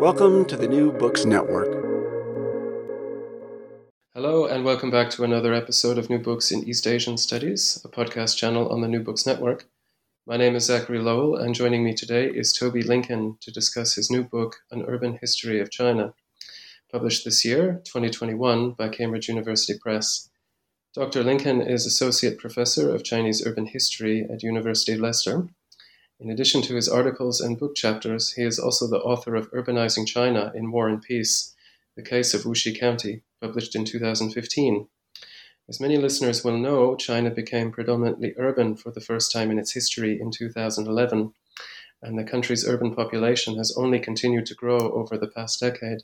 Welcome to the New Books Network. Hello, and welcome back to another episode of New Books in East Asian Studies, a podcast channel on the New Books Network. My name is Zachary Lowell, and joining me today is Toby Lincoln to discuss his new book, An Urban History of China, published this year, 2021, by Cambridge University Press. Dr. Lincoln is Associate Professor of Chinese Urban History at University of Leicester. In addition to his articles and book chapters, he is also the author of Urbanizing China in War and Peace, The Case of Wuxi County, published in 2015. As many listeners will know, China became predominantly urban for the first time in its history in 2011, and the country's urban population has only continued to grow over the past decade.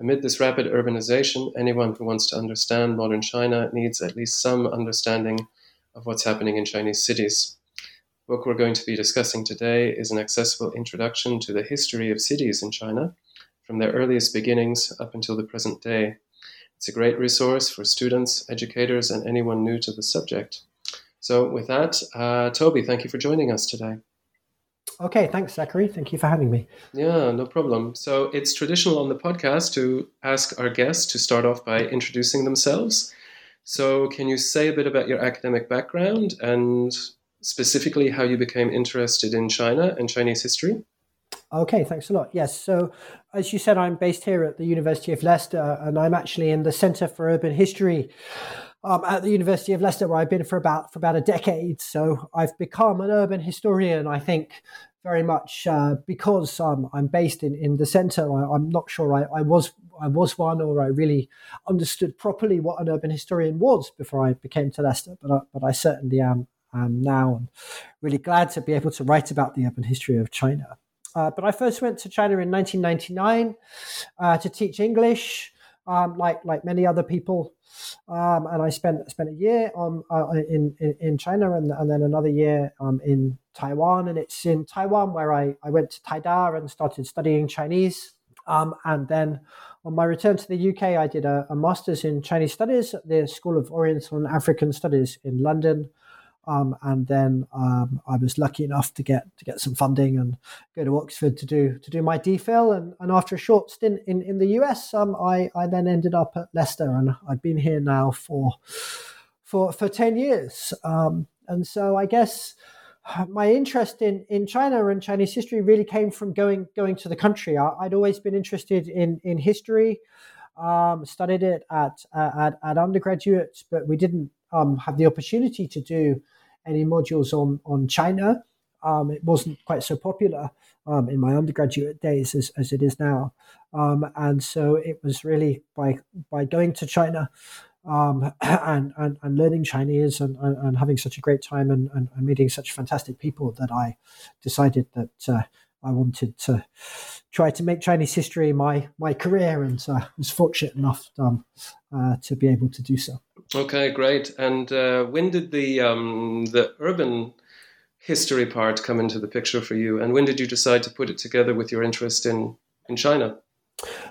Amid this rapid urbanization, anyone who wants to understand modern China needs at least some understanding of what's happening in Chinese cities. Book we're going to be discussing today is an accessible introduction to the history of cities in China, from their earliest beginnings up until the present day. It's a great resource for students, educators, and anyone new to the subject. So, with that, uh, Toby, thank you for joining us today. Okay, thanks, Zachary. Thank you for having me. Yeah, no problem. So, it's traditional on the podcast to ask our guests to start off by introducing themselves. So, can you say a bit about your academic background and specifically how you became interested in China and Chinese history? Okay, thanks a lot. Yes, so as you said, I'm based here at the University of Leicester, and I'm actually in the Centre for Urban History um, at the University of Leicester, where I've been for about for about a decade. So I've become an urban historian. I think very much uh, because um, I'm based in, in the centre. I, am not sure I, I was I was one or I really understood properly what an urban historian was before I became to Leicester, but I, but I certainly am um, now, and really glad to be able to write about the urban history of China. Uh, but I first went to China in 1999 uh, to teach English, um, like like many other people, um, and I spent spent a year on uh, in, in, in China and, and then another year um, in Taiwan. And it's in Taiwan where I, I went to Taida and started studying Chinese. Um, and then on my return to the UK, I did a, a master's in Chinese Studies at the School of Oriental and African Studies in London. Um, and then um, I was lucky enough to get to get some funding and go to Oxford to do to do my DPhil. And, and after a short stint in, in the US, um, I, I then ended up at Leicester, and I've been here now for for for ten years. Um, and so I guess my interest in, in China and Chinese history really came from going going to the country. I, would always been interested in in history, um, studied it at, at at undergraduate, but we didn't um, have the opportunity to do any modules on on China. Um, it wasn't quite so popular um, in my undergraduate days as, as it is now, um, and so it was really by by going to China um, and, and, and learning Chinese and, and, and, having such a great time and, and, meeting such fantastic people that I decided that uh, I wanted to try to make Chinese history my my career, and uh, was fortunate enough um, uh, to be able to do so. Okay, great. And uh, when did the um, the urban history part come into the picture for you? And when did you decide to put it together with your interest in in China?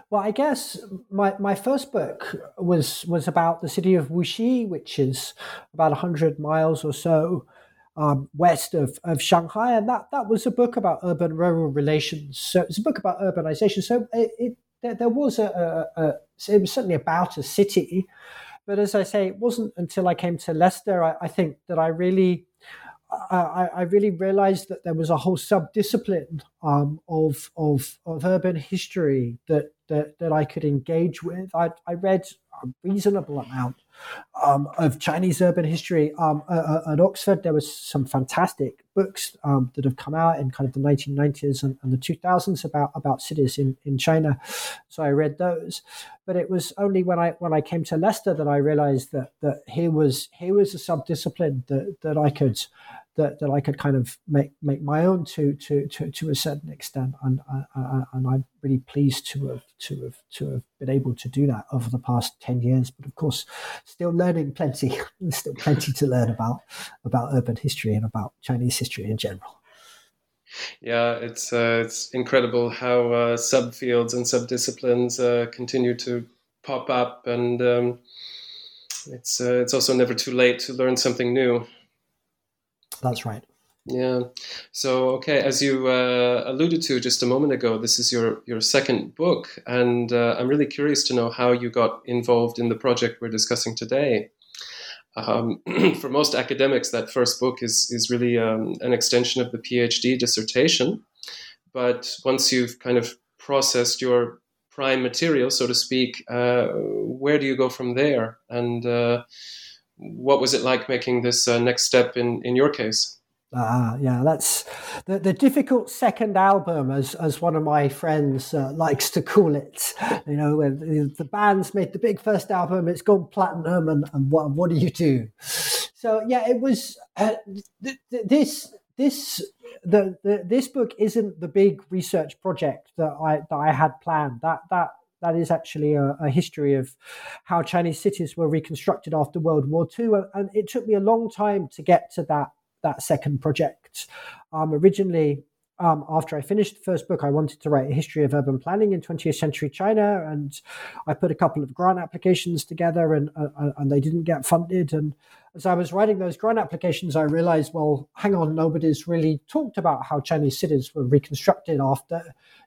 Well, I guess my, my first book was was about the city of Wuxi, which is about hundred miles or so um, west of, of Shanghai, and that, that was a book about urban rural relations. So it's a book about urbanization. So it, it there, there, was a, a, a, it was certainly about a city, but as I say, it wasn't until I came to Leicester, I, I think that I really I, I, really realized that there was a whole subdiscipline um, of, of, of urban history that, that, that I could engage with. I, I read a reasonable amount um, of Chinese urban history. Um, at Oxford, there was some fantastic books um, that have come out in kind of the 1990s and, and, the 2000s about, about cities in, in China. So I read those. But it was only when I when I came to Leicester that I realized that that here was here was a subdiscipline that, that I could that, that I could kind of make make my own to to to, to a certain extent, and and I'm really pleased to have to have to have been able to do that over the past ten years. But of course, still learning plenty, still plenty to learn about about urban history and about Chinese history in general. Yeah, it's uh, it's incredible how uh, subfields and subdisciplines uh, continue to pop up, and um, it's uh, it's also never too late to learn something new. That's right. Yeah. So, okay, as you uh, alluded to just a moment ago, this is your your second book, and uh, I'm really curious to know how you got involved in the project we're discussing today. Um, for most academics, that first book is is really um, an extension of the PhD dissertation. But once you've kind of processed your prime material, so to speak, uh, where do you go from there? And uh, what was it like making this uh, next step in in your case? Ah, yeah, that's the, the difficult second album, as as one of my friends uh, likes to call it. You know, when the, band's made the big first album, it's gone platinum, and, and what what do you do? So yeah, it was uh, th- th- this this the, the this book isn't the big research project that I that I had planned. That that that is actually a, a, history of how Chinese cities were reconstructed after World War II, and it took me a long time to get to that that second project. Um, originally, um, after I finished the first book, I wanted to write a history of urban planning in 20th century China, and I put a couple of grant applications together, and uh, and they didn't get funded. And as I was writing those grant applications, I realized, well, hang on, nobody's really talked about how Chinese cities were reconstructed after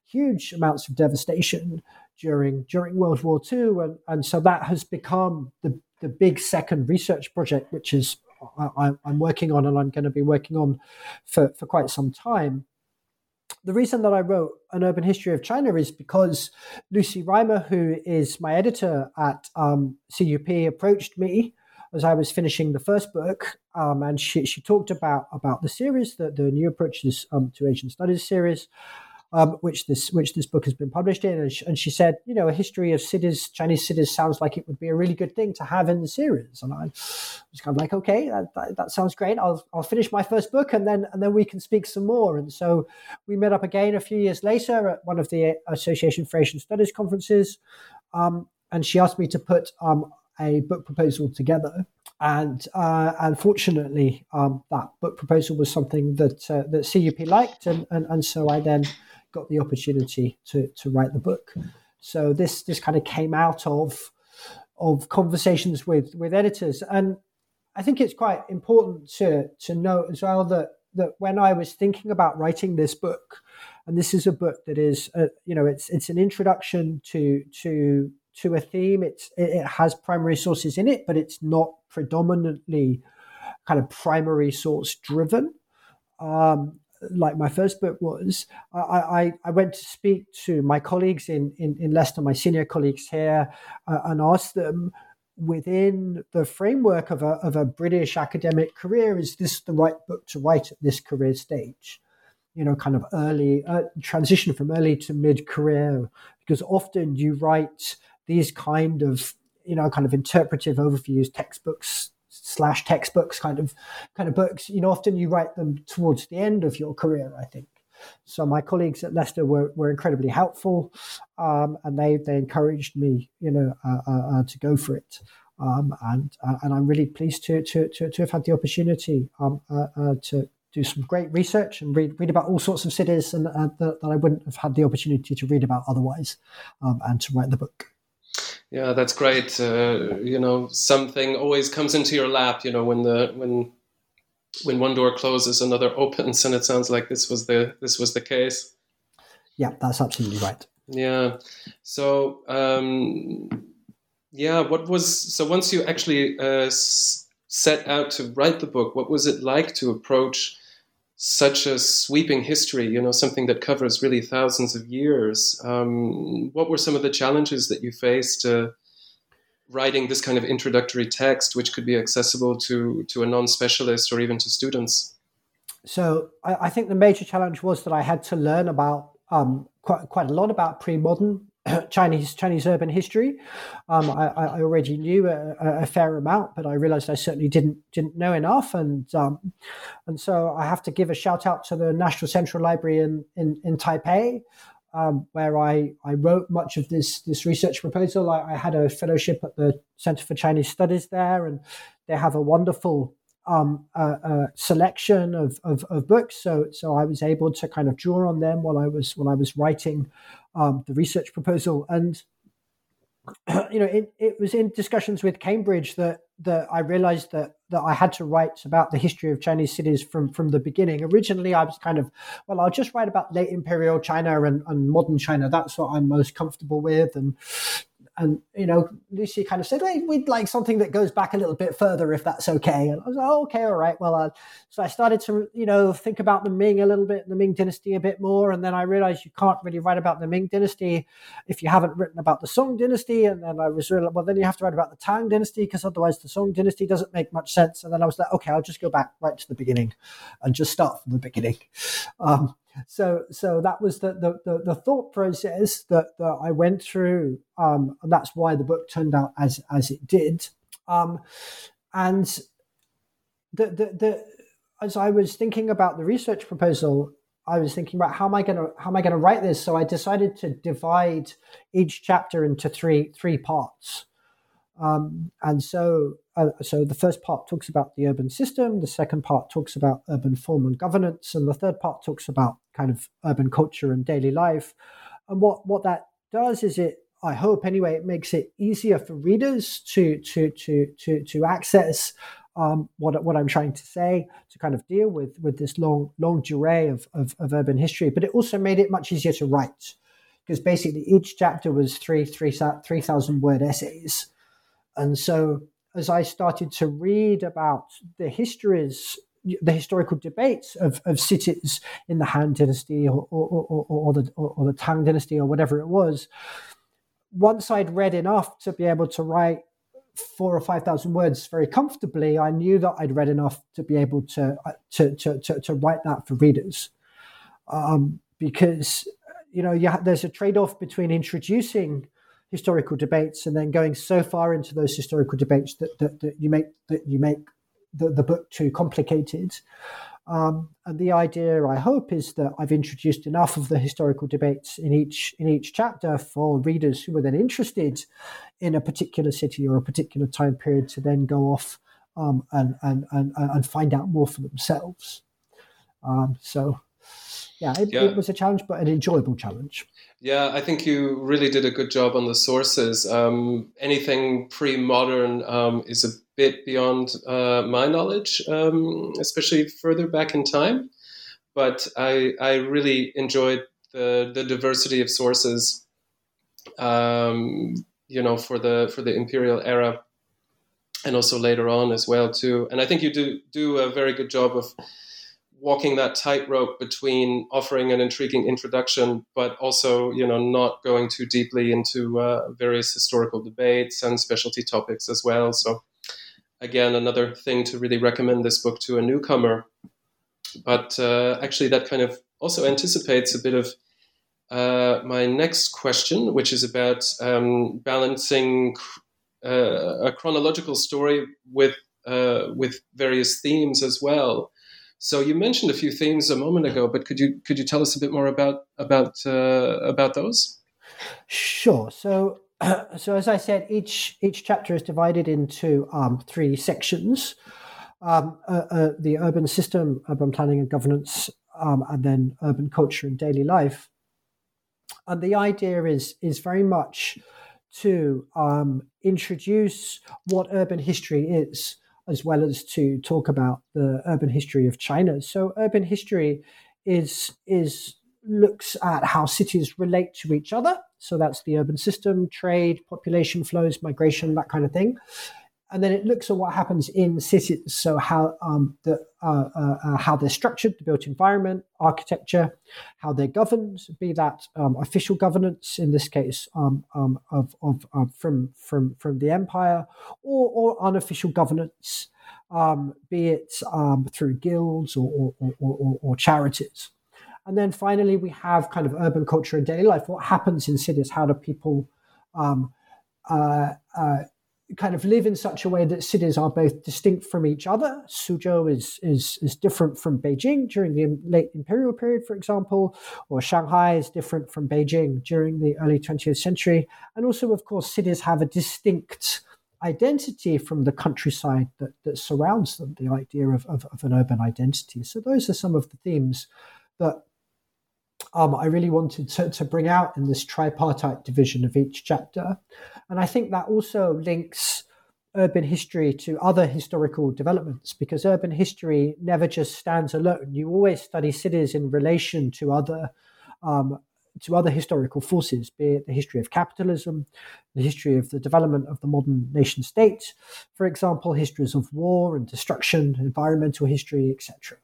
huge amounts of devastation during during World War II, and, and so that has become the the big second research project, which is I, am working on and I'm going to be working on for, for quite some time. The reason that I wrote an urban history of China is because Lucy Rhymer, who is my editor at um, CUP, approached me as I was finishing the first book, um, and she, she talked about about the series, the, the new approaches um, to Asian studies series, um, which this which this book has been published in, and she, and she, said, you know, a history of cities, Chinese cities, sounds like it would be a really good thing to have in the series. And I was kind of like, okay, that, that, that, sounds great. I'll I'll finish my first book, and then and then we can speak some more. And so we met up again a few years later at one of the Association for Asian Studies conferences, um, and she asked me to put um, a book proposal together. And uh, unfortunately, um, that book proposal was something that uh, that CUP liked, and, and and so I then got the opportunity to to write the book. So this this kind of came out of of conversations with with editors, and I think it's quite important to to note as well that that when I was thinking about writing this book, and this is a book that is a, you know it's it's an introduction to to to a theme. It's it, it has primary sources in it, but it's not predominantly kind of primary source driven. Um, like my first book was, I, I, I, went to speak to my colleagues in, in, in Leicester, my senior colleagues here, uh, and asked them within the framework of a, of a British academic career, is this the right book to write at this career stage? You know, kind of early uh, transition from early to mid career, because often you write these kind of, you know, kind of interpretive overviews, textbooks, slash textbooks kind of kind of books. You know often you write them towards the end of your career i think. So my colleagues at leicester were, were incredibly helpful um, and they they encouraged me you know uh, uh, uh, to go for it. Um, and uh, and i'm really pleased to to to, to have had the opportunity um, uh, to do some great research and read, read about all sorts of cities and that, that I wouldn't have had the opportunity to read about otherwise um, and to write the book. Yeah, that's great. Uh, you know, something always comes into your lap. You know, when the when when one door closes, another opens, and it sounds like this was the this was the case. Yeah, that's absolutely right. Yeah. So, um, yeah, what was so once you actually uh, set out to write the book, what was it like to approach such a sweeping history? You know, something that covers really thousands of years. Um, what were some of the challenges that you faced? Uh, writing this kind of introductory text, which could be accessible to to a non-specialist or even to students? So I, I think the major challenge was that I had to learn about um, quite quite a lot about pre-modern Chinese Chinese urban history. Um, I, I, already knew a, a, fair amount, but I realized I certainly didn't didn't know enough, and um, and so I have to give a shout out to the National Central Library in in, in Taipei, um, where I, I wrote much of this this research proposal. I, I, had a fellowship at the Center for Chinese Studies there, and they have a wonderful um, uh, selection of, of, of, books. So so I was able to kind of draw on them while I was while I was writing um, the research proposal. And you know, it, it was in discussions with Cambridge that that I realized that that I had to write about the history of Chinese cities from from the beginning. Originally, I was kind of, well, I'll just write about late imperial China and, and modern China. That's what I'm most comfortable with, and and you know, Lucy kind of said, "We'd like something that goes back a little bit further, if that's okay." And I was like, oh, "Okay, all right." Well, uh, so I started to, you know, think about the Ming a little bit, the Ming Dynasty a bit more, and then I realized you can't really write about the Ming Dynasty if you haven't written about the Song Dynasty. And then I was really, well, then you have to write about the Tang Dynasty because otherwise the Song Dynasty doesn't make much sense. And then I was like, "Okay, I'll just go back right to the beginning, and just start from the beginning." Um, so so that was the the, the, the thought process that, that I went through, um, and that's why the book turned out as as it did. Um, and the, the the as I was thinking about the research proposal, I was thinking about how am I going to how am I to write this? So I decided to divide each chapter into three three parts. Um, and so, uh, so the first part talks about the urban system, the second part talks about urban form and governance, and the third part talks about kind of urban culture and daily life. And what what that does is it, I hope anyway, it makes it easier for readers to to to to to access um, what what I'm trying to say, to kind of deal with with this long longue durée of, of, of urban history. But it also made it much easier to write because basically each chapter was three three three thousand word essays and so, as I started to read about the histories, the historical debates of, of cities in the Han Dynasty or, or, or, or the, or the Tang Dynasty or whatever it was, once I'd read enough to be able to write four or five thousand words very comfortably, I knew that I'd read enough to be able to uh, to to to, to write that for readers, um, because you know you ha- there's a trade off between introducing historical debates and then going so far into those historical debates that, that, that you make that you make the, the book too complicated. Um, and the idea, I hope, is that I've introduced enough of the historical debates in each in each chapter for readers who are then interested in a particular city or a particular time period to then go off um, and, and, and and find out more for themselves. Um, so, yeah it, yeah, it was a challenge, but an enjoyable challenge. Yeah, I think you really did a good job on the sources. Um, anything pre-modern um, is a bit beyond uh, my knowledge, um, especially further back in time. But I, I really enjoyed the the diversity of sources, um, you know, for the for the imperial era, and also later on as well too. And I think you do do a very good job of walking that tightrope between offering an intriguing introduction, but also, you know, not going too deeply into uh, various historical debates and specialty topics as well. So, again, another thing to really recommend this book to a newcomer. But uh, actually, that kind of also anticipates a bit of uh, my next question, which is about um, balancing uh, a chronological story with uh, with various themes as well. So you mentioned a few themes a moment ago, but could you could you tell us a bit more about about uh, about those? Sure. So so as I said, each each chapter is divided into um, three sections: um, uh, uh, the urban system, urban planning and governance, um, and then urban culture and daily life. And the idea is is very much to um, introduce what urban history is as well as to talk about the urban history of China. So urban history is is looks at how cities relate to each other. So that's the urban system, trade, population flows, migration, that kind of thing. And then it looks at what happens in cities. So how um, the uh, uh, uh, how they're structured, the built environment, architecture, how they're governed, be that um, official governance in this case um, um of, of, of, from from from the empire, or, or unofficial governance, um, be it um, through guilds or or, or, or charities. And then finally, we have kind of urban culture and daily life. What happens in cities? How do people um, uh, uh, kind of live in such a way that cities are both distinct from each other. Suzhou is, is, is different from Beijing during the late imperial period, for example, or Shanghai is different from Beijing during the early 20th century. And also, of course, cities have a distinct identity from the countryside that, that surrounds them, the idea of, of, of an urban identity. So, those are some of the themes that um, I really wanted to, to bring out in this tripartite division of each chapter. And I think that also links urban history to other historical developments because urban history never just stands alone. You always study cities in relation to other um, to other historical forces, be it the history of capitalism, the history of the development of the modern nation state, for example, histories of war and destruction, environmental history, etc.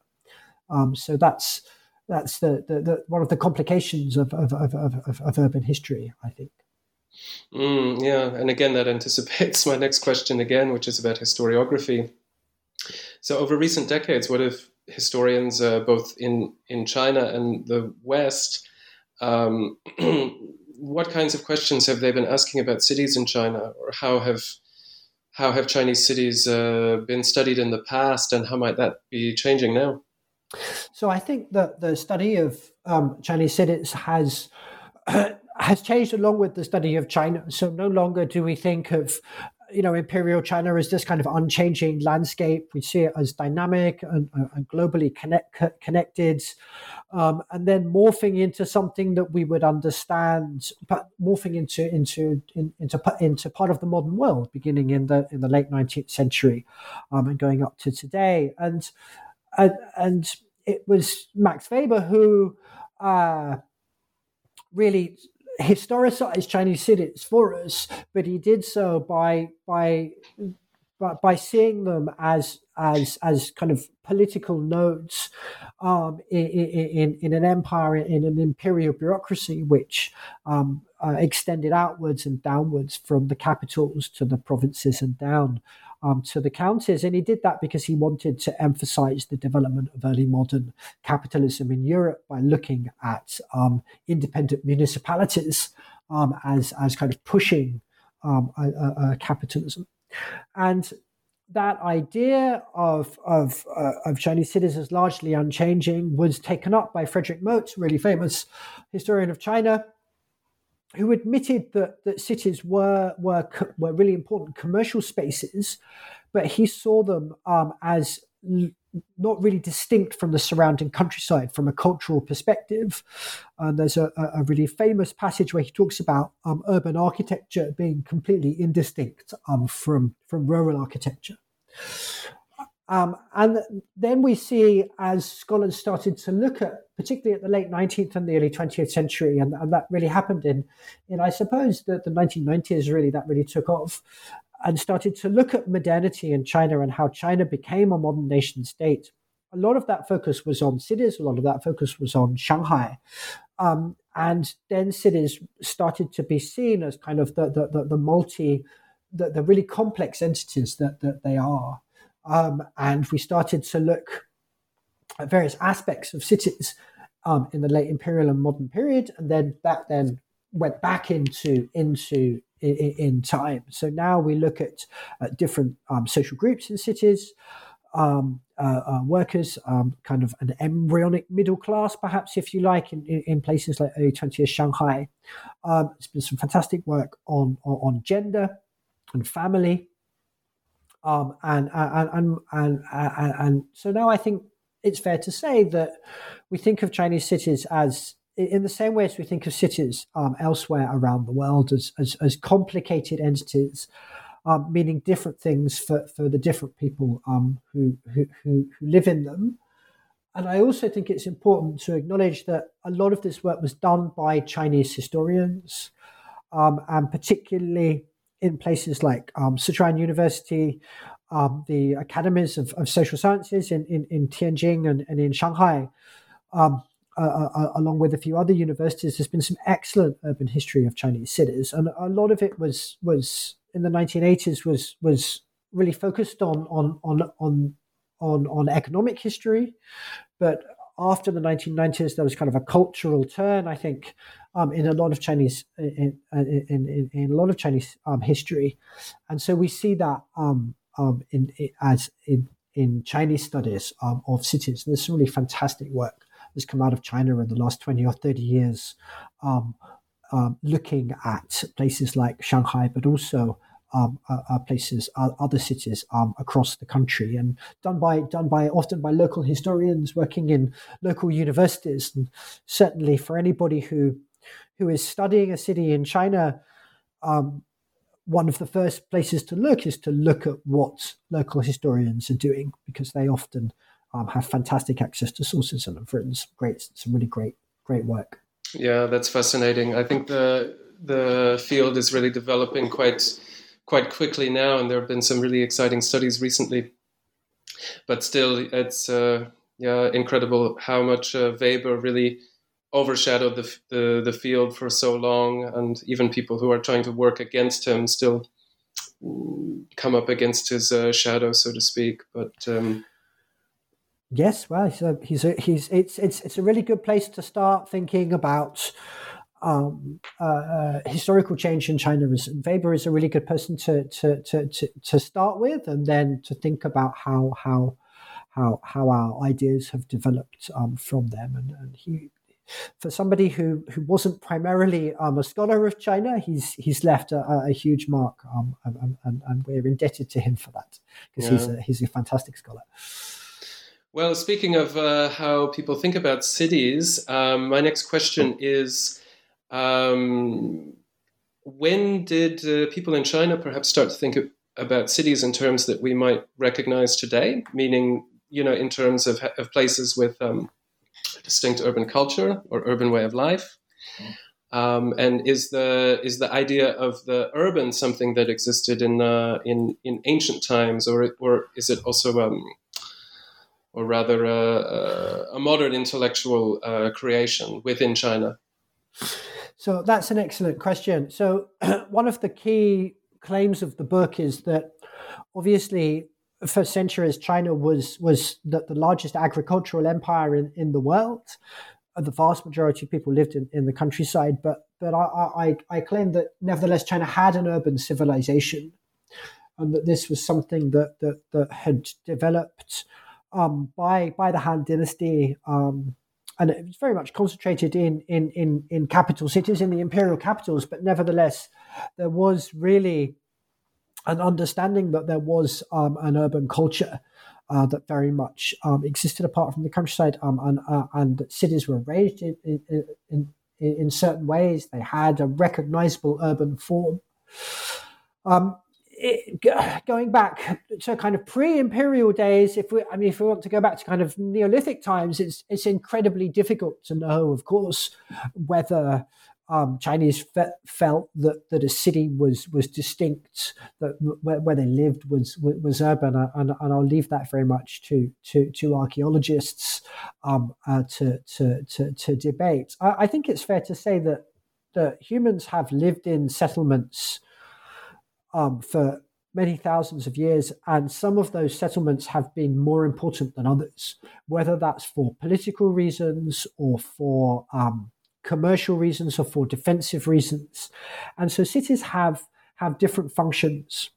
Um, so that's that's the, the, the, one of the complications of, of, of, of, of urban history, I think. Mm, yeah, and again, that anticipates my next question again, which is about historiography. So, over recent decades, what have historians, uh, both in, in China and the West, um, what kinds of questions have they been asking about cities in China, or how have how have Chinese cities uh, been studied in the past, and how might that be changing now? So I think that the study of um, Chinese cities has has changed along with the study of China. So no longer do we think of you know imperial China as this kind of unchanging landscape. We see it as dynamic and, and globally connect, connected, um, and then morphing into something that we would understand, but morphing into into in, into into part of the modern world, beginning in the in the late nineteenth century, um, and going up to today. And and, and it was Max Weber who uh, really historicized Chinese cities for us, but he did so by by by, seeing them as as as kind of political nodes um, in, in, in an empire in an imperial bureaucracy which um, uh, extended outwards and downwards from the capitals to the provinces and down um, to the counties. And he did that because he wanted to emphasize the development of early modern capitalism in Europe by looking at um, independent municipalities um, as, as kind of pushing um, capitalism. And that idea of of, uh, of Chinese cities as largely unchanging was taken up by Frederick Mote, really famous historian of China, who admitted that, that cities were, were, were really important commercial spaces, but he saw them um, as l- not really distinct from the surrounding countryside from a cultural perspective. And there's a, a, really famous passage where he talks about um, urban architecture being completely indistinct um, from, from rural architecture. Um, and then we see as scholars started to look at, particularly at the late 19th and the early 20th century, and, and that really happened in, in I suppose, the, the 1990s, really, that really took off, and started to look at modernity in China and how China became a modern nation state. A lot of that focus was on cities, a lot of that focus was on Shanghai. Um, and then cities started to be seen as kind of the, the, the, the multi, the, the really complex entities that, that they are. Um, and we started to look at various aspects of cities um, in the late imperial and modern period, and then that then went back into into in, in time. So now we look at uh, different um, social groups in cities. Um, uh, uh, workers, um, kind of an embryonic middle class, perhaps, if you like, in, in, in places like early 20th Shanghai. Um, there's been some fantastic work on, on, on gender and family. Um, and, and, and, and, and, and so now I think it's fair to say that we think of Chinese cities as in the same way as we think of cities um, elsewhere around the world as, as, as complicated entities, um, meaning different things for, for the different people um, who, who, who, live in them. And I also think it's important to acknowledge that a lot of this work was done by Chinese historians, um, and particularly in places like um, Sichuan University, um, the academies of, of, social sciences in, in, in Tianjin and, and in Shanghai, um, uh, uh, along with a few other universities, there's been some excellent urban history of Chinese cities, and a lot of it was was in the 1980s was was really focused on on on on on, on economic history, but after the 1990s, there was kind of a cultural turn, I think, um, in a lot of Chinese in in, in, in a lot of Chinese um, history, and so we see that um, um in, as in in Chinese studies um, of cities. There's some really fantastic work that's come out of China in the last 20 or 30 years, um, looking at places like Shanghai, but also um, uh, uh, places, uh, other cities um, across the country, and done by done by often by local historians working in local universities. And certainly, for anybody who who is studying a city in China, um, one of the first places to look is to look at what local historians are doing because they often um, have fantastic access to sources and have written some great, some really great, great work. Yeah, that's fascinating. I think the the field is really developing quite quite quickly now, and there have been some really exciting studies recently. But still, it's uh, yeah incredible how much uh, Weber really overshadowed the, the, the field for so long, and even people who are trying to work against him still come up against his uh, shadow, so to speak. But um, yes, well, he's a, he's a, he's it's it's it's a really good place to start thinking about um, uh, uh, historical change in China is Weber is a really good person to, to to, to to start with, and then to think about how how how how our ideas have developed um, from them. And, and, he, for somebody who who wasn't primarily um, a scholar of China, he's he's left a, a huge mark, um, and, and, and, we're indebted to him for that because yeah. he's a, he's a fantastic scholar. Well, speaking of uh, how people think about cities, um, my next question is um, when did uh, people in China perhaps start to think of, about cities in terms that we might recognize today, meaning, you know, in terms of, of places with um, distinct urban culture or urban way of life? Um, and is the is the idea of the urban something that existed in uh, in in ancient times, or or is it also um, or rather a, a modern intellectual uh, creation within China? So that's an excellent question. So one of the key claims of the book is that obviously for centuries China was was the, the largest agricultural empire in, in the world. Uh, the vast majority of people lived in, in the countryside, but but I, I, I claim that nevertheless China had an urban civilization, and that this was something that that, that had developed um, by by the Han Dynasty. Um, and it was very much concentrated in, in, in, in capital cities, in the imperial capitals, but nevertheless, there was really an understanding that there was um, an urban culture uh, that very much um, existed apart from the countryside, um, and, uh, and cities were arranged in, in, in, in, certain ways. They had a recognizable urban form. Um, it, going back to kind of pre-imperial days, if we, I mean, if we want to go back to kind of Neolithic times, it's it's incredibly difficult to know, of course, whether um, Chinese fe- felt that, that a city was was distinct, that where, where they lived was was urban, uh, and, and I'll leave that very much to to, to archaeologists um, uh, to, to, to to debate. I, I think it's fair to say that that humans have lived in settlements um, for many thousands of years, and some of those settlements have been more important than others, whether that's for political reasons or for um, commercial reasons or for defensive reasons. And so cities have have different functions.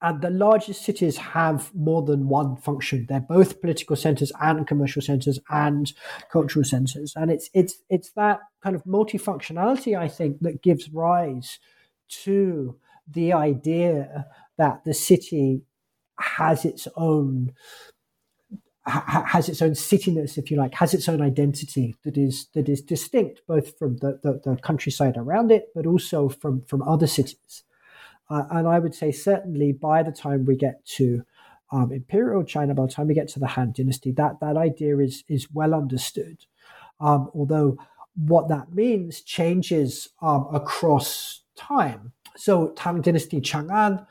And the largest cities have more than one function. They're both political centers and commercial centers and cultural centers. And it's it's it's that kind of multifunctionality, I think, that gives rise to the idea that the city has its own ha- has its own cityness, if you like, has its own identity that is that is distinct both from the, the, the countryside around it, but also from from other cities. Uh, and I would say certainly by the time we get to um, Imperial China, by the time we get to the Han Dynasty, that that idea is is well understood. Um, although what that means changes um, across time. So Tang Dynasty Chang'an,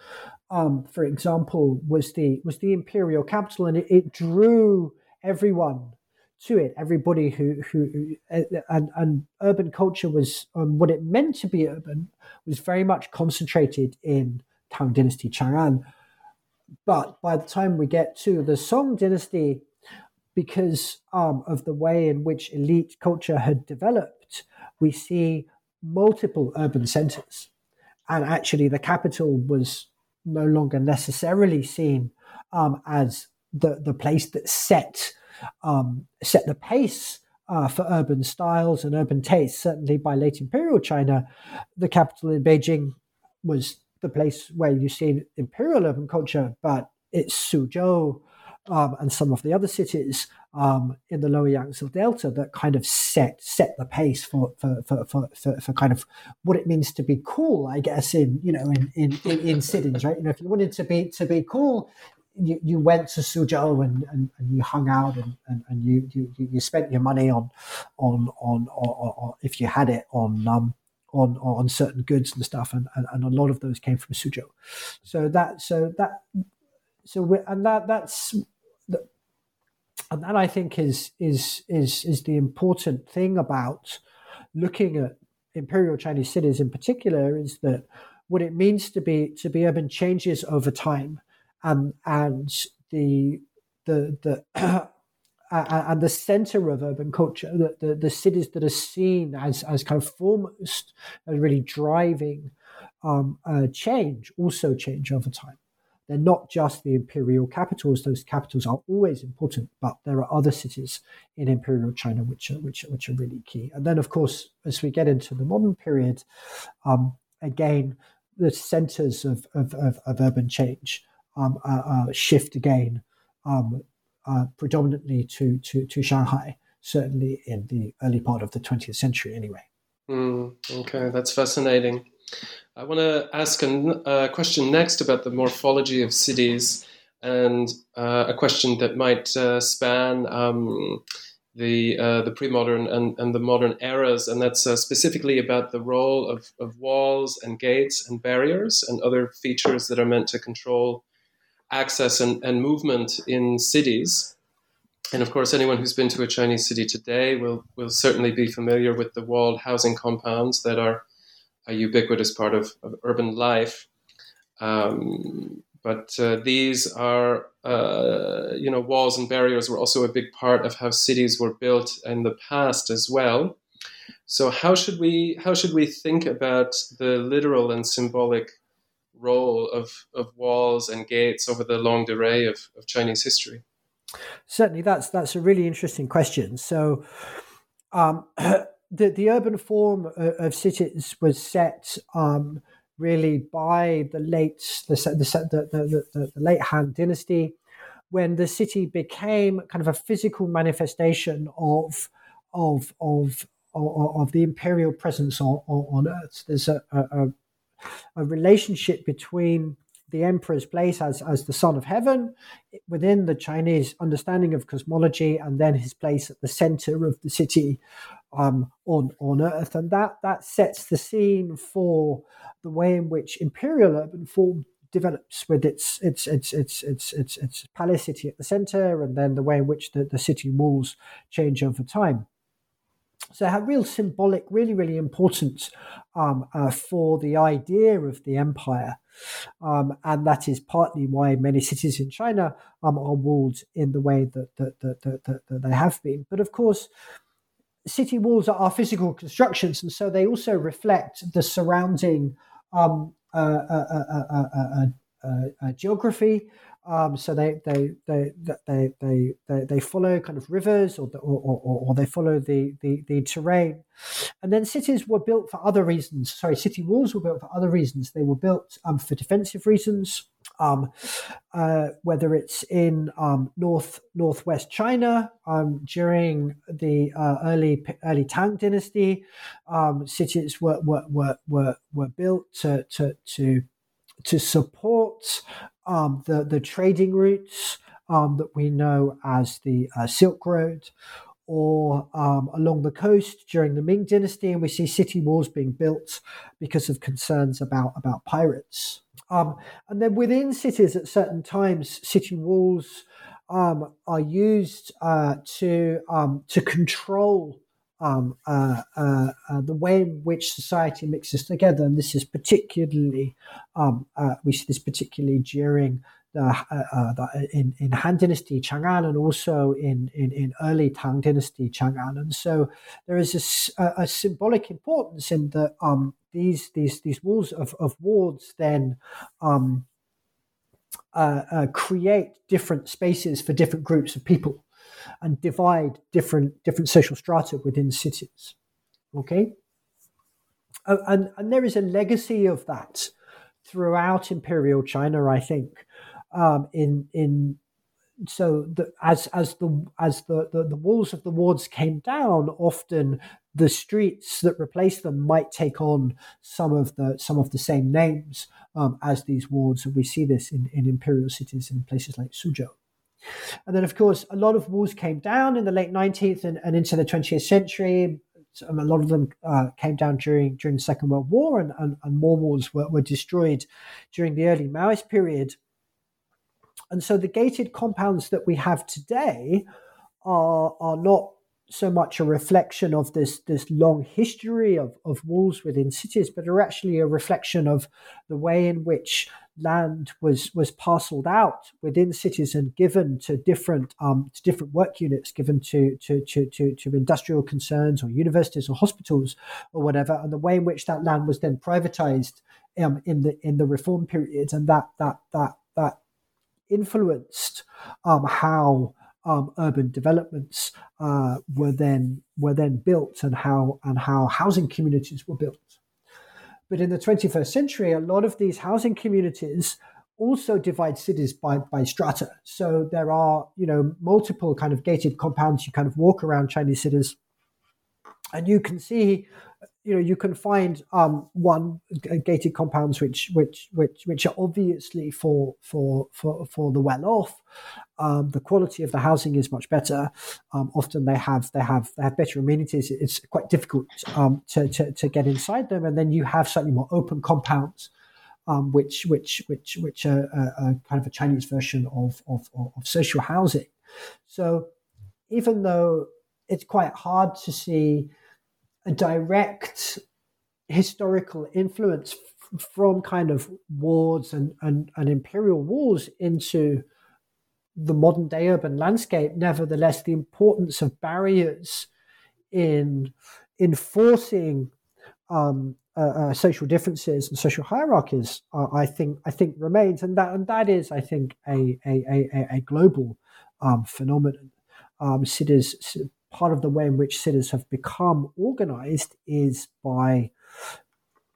um, for example, was the was the imperial capital, and it, it drew everyone to it. Everybody who who and, and urban culture was um, what it meant to be urban was very much concentrated in Tang Dynasty Chang'an. But by the time we get to the Song Dynasty, because um, of the way in which elite culture had developed, we see multiple urban centers, and actually the capital was no longer necessarily seen um, as the the place that set um, set the pace uh, for urban styles and urban tastes. Certainly by late imperial China, the capital in Beijing was the place where you see imperial urban culture, but it's Suzhou um, and some of the other cities um, in the lower Yangtze Delta that kind of set set the pace for for, for, for, for, for kind of what it means to be cool, I guess, in you know in, in, in, in cities, right? You know, if you wanted to be to be cool, you, you went to Suzhou and, and, and you hung out and, and, and you, you, you spent your money on on on, on if you had it on um, on on certain goods and stuff and, and, and, a lot of those came from Suzhou. So that so that so we, and that that's and that I think is is is is the important thing about looking at imperial Chinese cities in particular is that what it means to be to be urban changes over time um, and the the the and the center of urban culture, the, the, the, cities that are seen as, as kind of foremost, as really driving um, uh, change, also change over time. They're not just the imperial capitals; those capitals are always important, but there are other cities in imperial China which are which, which are really key. And then, of course, as we get into the modern period, um, again, the centers of, of, of, of urban change um, uh, uh, shift again, um, uh, predominantly to, to, to Shanghai, certainly in the early part of the 20th century, anyway. Mm, okay, that's fascinating. I want to ask a, a, question next about the morphology of cities and uh, a question that might uh, span um, the uh, the pre-modern and, and the modern eras, and that's uh, specifically about the role of, of walls and gates and barriers and other features that are meant to control access and, and movement in cities. And of course, anyone who's been to a Chinese city today will, will certainly be familiar with the walled housing compounds that are a ubiquitous part of, of urban life. Um, but uh, these are, uh, you know, walls and barriers were also a big part of how cities were built in the past as well. So how should we how should we think about the literal and symbolic role of, of walls and gates over the longue durée of, of Chinese history? Certainly, that's that's a really interesting question. So, um, the the urban form of cities was set um, really by the late the the, the, the, late Han Dynasty, when the city became kind of a physical manifestation of of of of, of the imperial presence on, on, earth. There's a, a, a relationship between the emperor's place as, as the son of heaven within the Chinese understanding of cosmology, and then his place at the center of the city um, on on earth, and that that sets the scene for the way in which imperial urban form develops with its its its its its its, its palace city at the center, and then the way in which the, the city walls change over time. So have real symbolic, really, really important um, uh, for the idea of the empire. Um, and that is partly why many cities in China um, are walled in the way that, that, that, that, they have been. But of course, city walls are physical constructions, and so they also reflect the surrounding um, uh, uh, uh, geography um, so they they, they they they they they follow kind of rivers or, the, or, or, or, they follow the, the, the terrain, and then cities were built for other reasons. Sorry, city walls were built for other reasons. They were built um, for defensive reasons. Um, uh, whether it's in um, north northwest China um, during the uh, early early Tang Dynasty, um, cities were were, were were were built to to to to support um, the, the trading routes um, that we know as the uh, Silk Road, or um, along the coast during the Ming Dynasty, and we see city walls being built because of concerns about about pirates. Um, and then within cities, at certain times, city walls um, are used uh, to um, to control um, uh, uh, uh, the way in which society mixes together, and this is particularly um, uh, we see this particularly during the, uh, uh, in in Han Dynasty Chang'an and also in, in, in early Tang Dynasty Chang'an, and so there is a, a symbolic importance in that um, these these these walls of, of wards then. Um, create different spaces for different groups of people and divide different different social strata within cities. Okay, and and there is a legacy of that throughout imperial China. I think um, in in so the, as as the as the, the, the walls of the wards came down, often the streets that replaced them might take on some of the some of the same names um, as these wards, and we see this in, in imperial cities in places like Suzhou. And then, of course, a lot of walls came down in the late 19th and, and into the 20th century. a lot of them uh, came down during during the Second World War, and, and, and more walls were, were destroyed during the early Maoist period. And so the gated compounds that we have today are, are not so much a reflection of this this long history of, of walls within cities, but are actually a reflection of the way in which land was was parceled out within cities and given to different um, to different work units, given to, to to, to to industrial concerns or universities or hospitals or whatever, and the way in which that land was then privatized um, in the in the reform period, and that that that that influenced um, how um, urban developments uh, were then were then built and how and how housing communities were built. But in the 21st century, a lot of these housing communities also divide cities by, by strata. So there are, you know, multiple kind of gated compounds. You kind of walk around Chinese cities and you can see you know you can find um, one gated compounds which which which which are obviously for for for for the well off. Um, the quality of the housing is much better. Um, often they have they have they have better amenities. It's quite difficult um, to, to, to get inside them, and then you have slightly more open compounds. Um, which which which which are, are, kind of a Chinese version of, of, of social housing. So even though it's quite hard to see a direct historical influence f- from kind of wards and, and, and imperial walls into the modern day urban landscape. Nevertheless, the importance of barriers in enforcing um, uh, uh, social differences and social hierarchies, uh, I think, I think remains, and that and that is, I think, a a, a, a global um, phenomenon. Um, cities, part of the way in which cities have become organized is by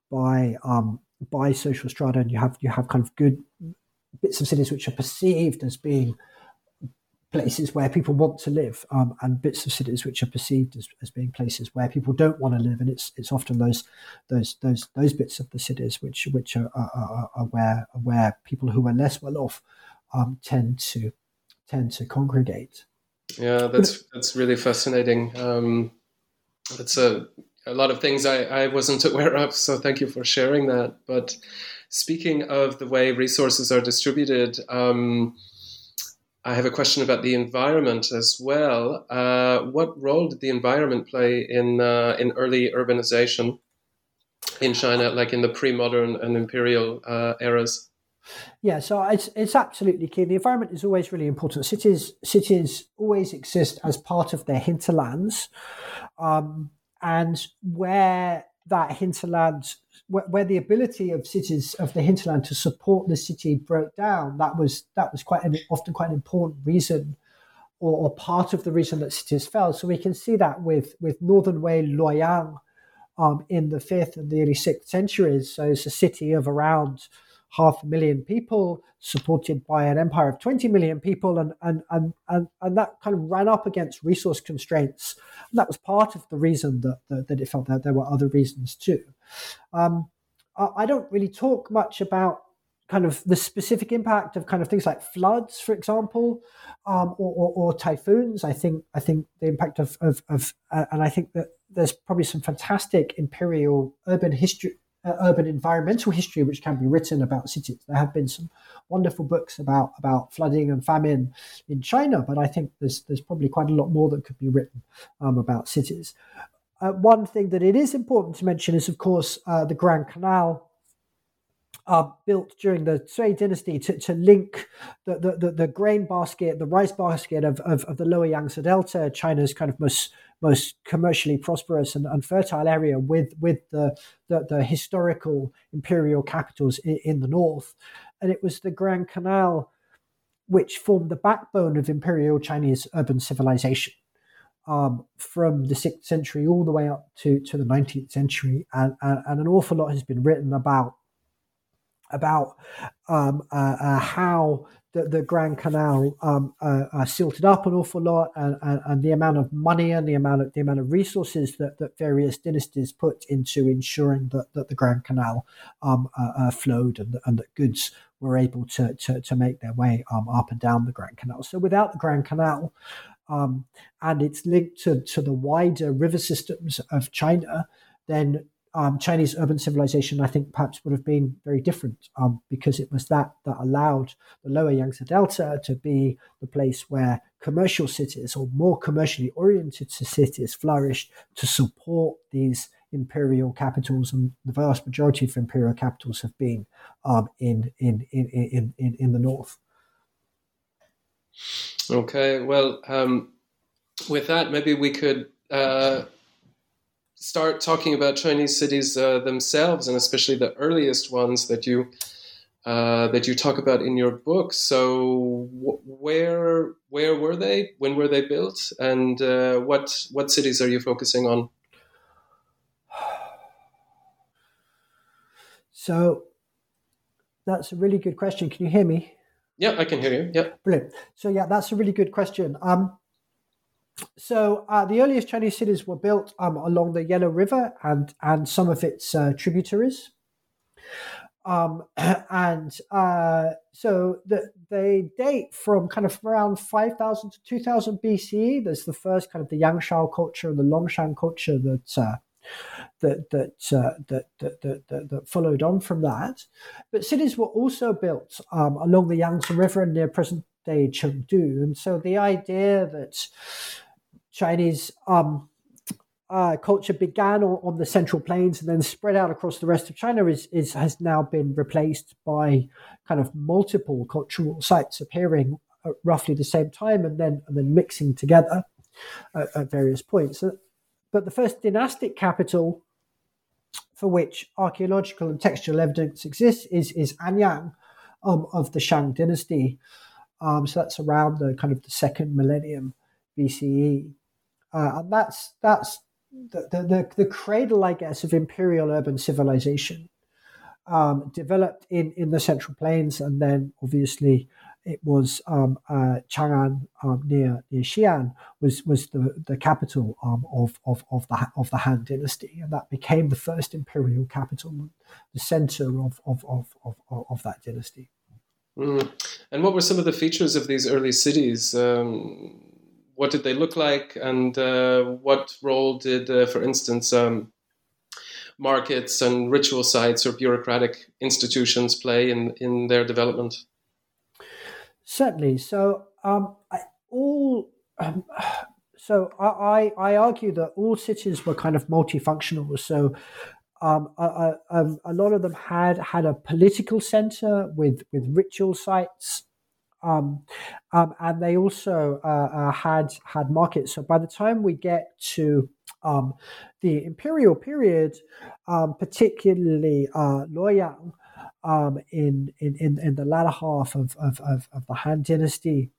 by um, by social strata, and you have you have kind of good bits of cities which are perceived as being places where people want to live, um, and bits of cities which are perceived as, as being places where people don't want to live, and it's it's often those those those those bits of the cities which which are, are, are where where people who are less well off um, tend to tend to congregate. Yeah, that's that's really fascinating. Um, it's a a lot of things I, I wasn't aware of, so thank you for sharing that. But speaking of the way resources are distributed, um, I have a question about the environment as well. Uh, what role did the environment play in uh, in early urbanization in China, like in the pre-modern and imperial uh, eras? Yeah, so it's it's absolutely key. The environment is always really important. Cities cities always exist as part of their hinterlands, um, and where that hinterland, where, where, the ability of cities of the hinterland to support the city broke down, that was that was quite an, often quite an important reason. Or, or part of the reason that cities fell. So we can see that with, with Northern Wei Luoyang um, in the fifth and the early sixth centuries. So it's a city of around half a million people, supported by an empire of 20 million people, and, and, and, and, and that kind of ran up against resource constraints. And that was part of the reason that, that, that it felt that there were other reasons too. Um, I, I don't really talk much about kind of the specific impact of kind of things like floods, for example, um, or, or, or, typhoons. I think I think the impact of of, of uh, and I think that there's probably some fantastic imperial urban history. Uh, urban environmental history, which can be written about cities. There have been some wonderful books about about flooding and famine in China, but I think there's there's probably quite a lot more that could be written um, about cities. Uh, one thing that it is important to mention is, of course, uh, the Grand Canal uh, built during the Sui dynasty to, to link the, the, the, the, grain basket, the rice basket of, of, of, the lower Yangtze Delta, China's kind of most most commercially prosperous and, and fertile area, with with the, the, the historical imperial capitals in, in, the north. And it was the Grand Canal which formed the backbone of imperial Chinese urban civilization. Um, from the sixth century all the way up to, to the 19th century, and, and, and an awful lot has been written about about um, uh, uh, how the, the, Grand Canal um, uh, uh, silted up an awful lot, and, and, and, the amount of money and the amount of the amount of resources that, that various dynasties put into ensuring that, that the Grand Canal um, uh, uh, flowed and, and that goods were able to, to, to make their way um, up and down the Grand Canal. So without the Grand Canal, um, and it's linked to, to the wider river systems of China, then um, Chinese urban civilization, I think, perhaps would have been very different um, because it was that that allowed the lower Yangtze Delta to be the place where commercial cities or more commercially oriented cities flourished to support these imperial capitals, and the vast majority of imperial capitals have been um, in, in, in, in, in, in the north. Okay, well, um, with that, maybe we could. Uh start talking about Chinese cities uh, themselves, and especially the earliest ones that you uh, that you talk about in your book. So, where where were they? When were they built? And uh, what what cities are you focusing on? So, that's a really good question. Can you hear me? Yeah, I can hear you. Yeah, brilliant. So, yeah, that's a really good question. Um, so uh, the earliest Chinese cities were built um, along the Yellow River and and some of its uh, tributaries. Um, and uh, so the, they date from kind of around 5000 to 2000 BCE. There's the first kind of the Yangshao culture and the Longshan culture that uh, that that, uh, that, that, that, that, followed on from that. But cities were also built um, along the Yangtze River and near present day Chengdu, and so the idea that Chinese um, uh, culture began on, on, the Central Plains and then spread out across the rest of China is, is has now been replaced by kind of multiple cultural sites appearing at roughly the same time and then and then mixing together at, at various points. But the first dynastic capital for which archaeological and textual evidence exists is is Anyang um, of the Shang dynasty. Um, so that's around the kind of the second millennium BCE. Uh, and that's that's the, the, the, cradle, I guess, of imperial urban civilization, um, developed in, in the Central Plains, and then obviously it was um, uh, Chang'an um, near near Xi'an was was the, the capital um, of, of of the of the Han Dynasty, and that became the first imperial capital, the center of of of of, of that dynasty. Mm. And what were some of the features of these early cities? Um, what did they look like, and uh, what role did, uh, for instance, um, markets and ritual sites or bureaucratic institutions play in in their development? Certainly. So um, I, all. Um, so I, I argue that all cities were kind of multifunctional. So um, a, a, a, lot of them had had a political center with with ritual sites, um, um, and they also uh, uh, had had markets. So by the time we get to um, the imperial period, um, particularly uh, Luoyang, um, in, in, in in the latter half of, of, of, of, the Han Dynasty,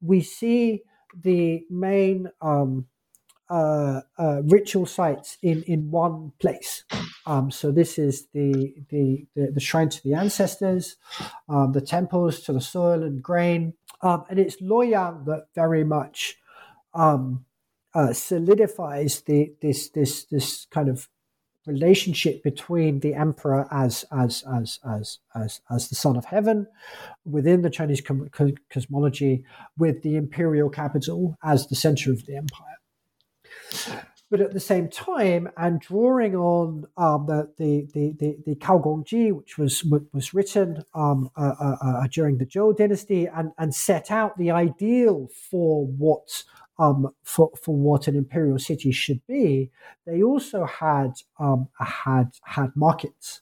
we see the main um, uh, uh, ritual sites in, in one place. Um, so this is the, the, the, the, shrine to the ancestors, um, the temples to the soil and grain. Um, and it's Luoyang that very much um, uh, solidifies the, this, this, this kind of relationship between the emperor as as as as as, as the son of heaven within the Chinese cosmology, with the imperial capital as the center of the empire. But at the same time, and drawing on um, the, the, the, the, the Kaogongji, which was was written um, uh, uh, uh, during the Zhou dynasty, and, and set out the ideal for what um, for, for what an imperial city should be, they also had um, had had markets.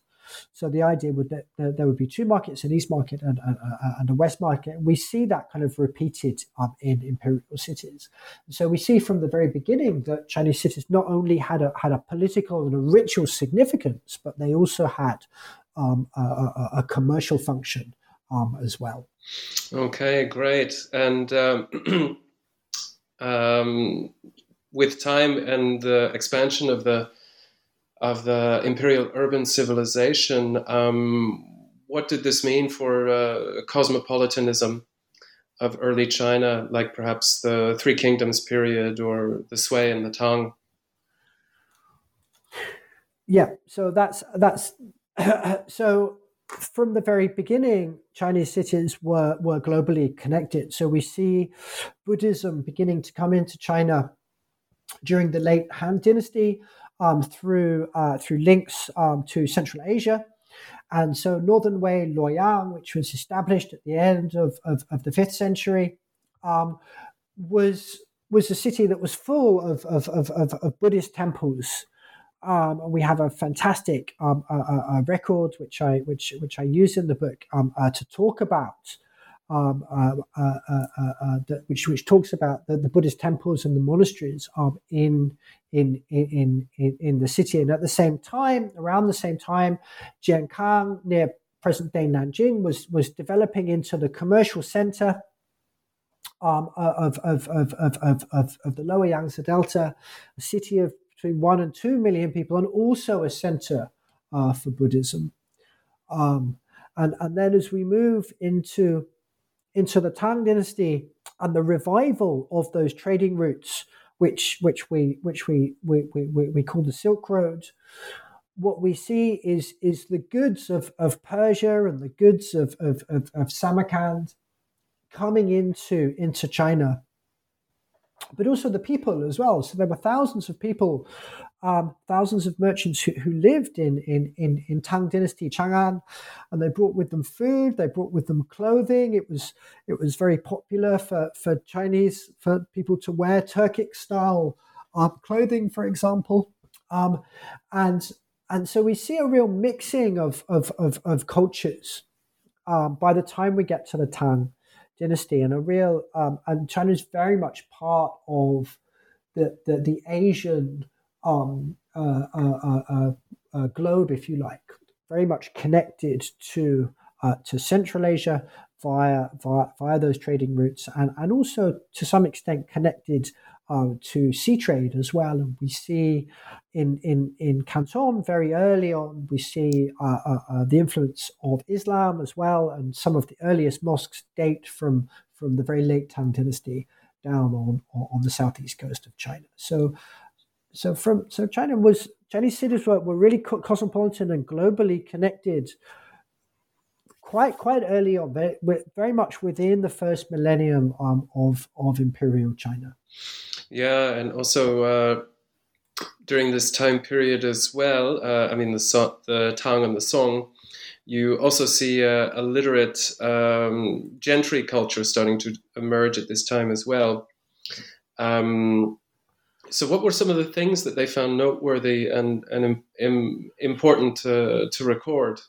So the idea would that there would be two markets, an east market and, and, and a west market. We see that kind of repeated um, in imperial cities. So we see from the very beginning that Chinese cities not only had a had a political and a ritual significance, but they also had um, a, a, a, commercial function um, as well. Okay, great. And um, um, with time and the expansion of the of the imperial urban civilization, um, what did this mean for uh, cosmopolitanism of early China, like perhaps the Three Kingdoms period or the Sui and the Tang? Yeah, so that's that's so from the very beginning, Chinese cities were, were globally connected. So we see Buddhism beginning to come into China during the late Han Dynasty um, through uh, through links um, to Central Asia. And so Northern Wei Luoyang, which was established at the end of, of, of the fifth century, um, was was a city that was full of, of, of, of Buddhist temples um, we have a fantastic um, record which I which which I use in the book um, uh, to talk about um, uh, uh, uh, which which talks about the, the, Buddhist temples and the monasteries in, in in in in the city, and at the same time, around the same time, Jiankang near present day Nanjing was was developing into the commercial center. Um, of, of, of, of, of, of, the lower Yangtze Delta, a city of between one and two million people, and also a center uh, for Buddhism. Um, and, and then as we move into into the Tang Dynasty and the revival of those trading routes, which which we which we we, we, we call the Silk Road, what we see is is the goods of, of Persia and the goods of, of, of, of Samarkand coming into into China but also the people as well. So there were thousands of people, um, thousands of merchants who, who lived in, in, in, in Tang Dynasty, Chang'an, and they brought with them food, they brought with them clothing. It was it was very popular for, for Chinese for people to wear Turkic style um, clothing, for example, um, and and so we see a real mixing of of, of, of cultures. Um, by the time we get to the Tang, dynasty and a real um, and China is very much part of the the, the Asian um, uh, uh, uh, globe, if you like, very much connected to uh, to Central Asia via, via via those trading routes, and and also to some extent connected uh, to sea trade as well. And we see in, in, in Canton very early on, we see uh, uh, the influence of Islam as well. And some of the earliest mosques date from, from the very late Tang Dynasty down on, on the southeast coast of China. So, so from so China was Chinese cities were, were really cosmopolitan and globally connected quite quite early on, very, very much within the first millennium um, of of imperial China. Yeah, and also uh, during this time period as well. Uh, I mean, the so- the Tang and the Song. You also see a, a literate um, gentry culture starting to emerge at this time as well. Um, so, what were some of the things that they found noteworthy and, and Im, important to, to record?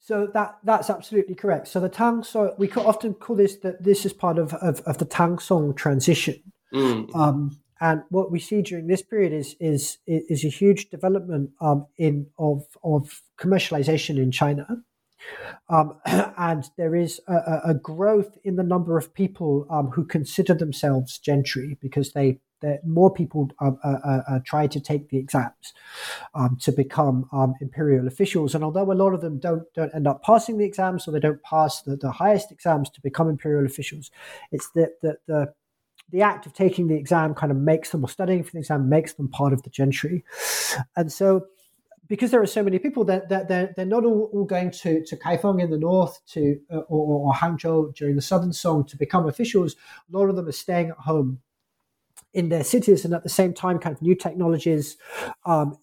So that that's absolutely correct. So the Tang Song, we often call this that this is part of, of, of the Tang Song transition. Mm. Um, and what we see during this period is is is a huge development um, in of of commercialization in China, um, and there is a, a, growth in the number of people um, who consider themselves gentry because they more people uh, uh, uh, try to take the exams um, to become um, imperial officials. And although a lot of them don't don't end up passing the exams, or they don't pass the, the highest exams to become imperial officials, it's that the, the the act of taking the exam kind of makes them, or studying for the exam makes them part of the gentry. And so, because there are so many people that, that they're, they're not all, all going to, to Kaifeng in the north to uh, or, or Hangzhou during the Southern Song to become officials, a lot of them are staying at home in their cities and at the same time kind of new technologies um,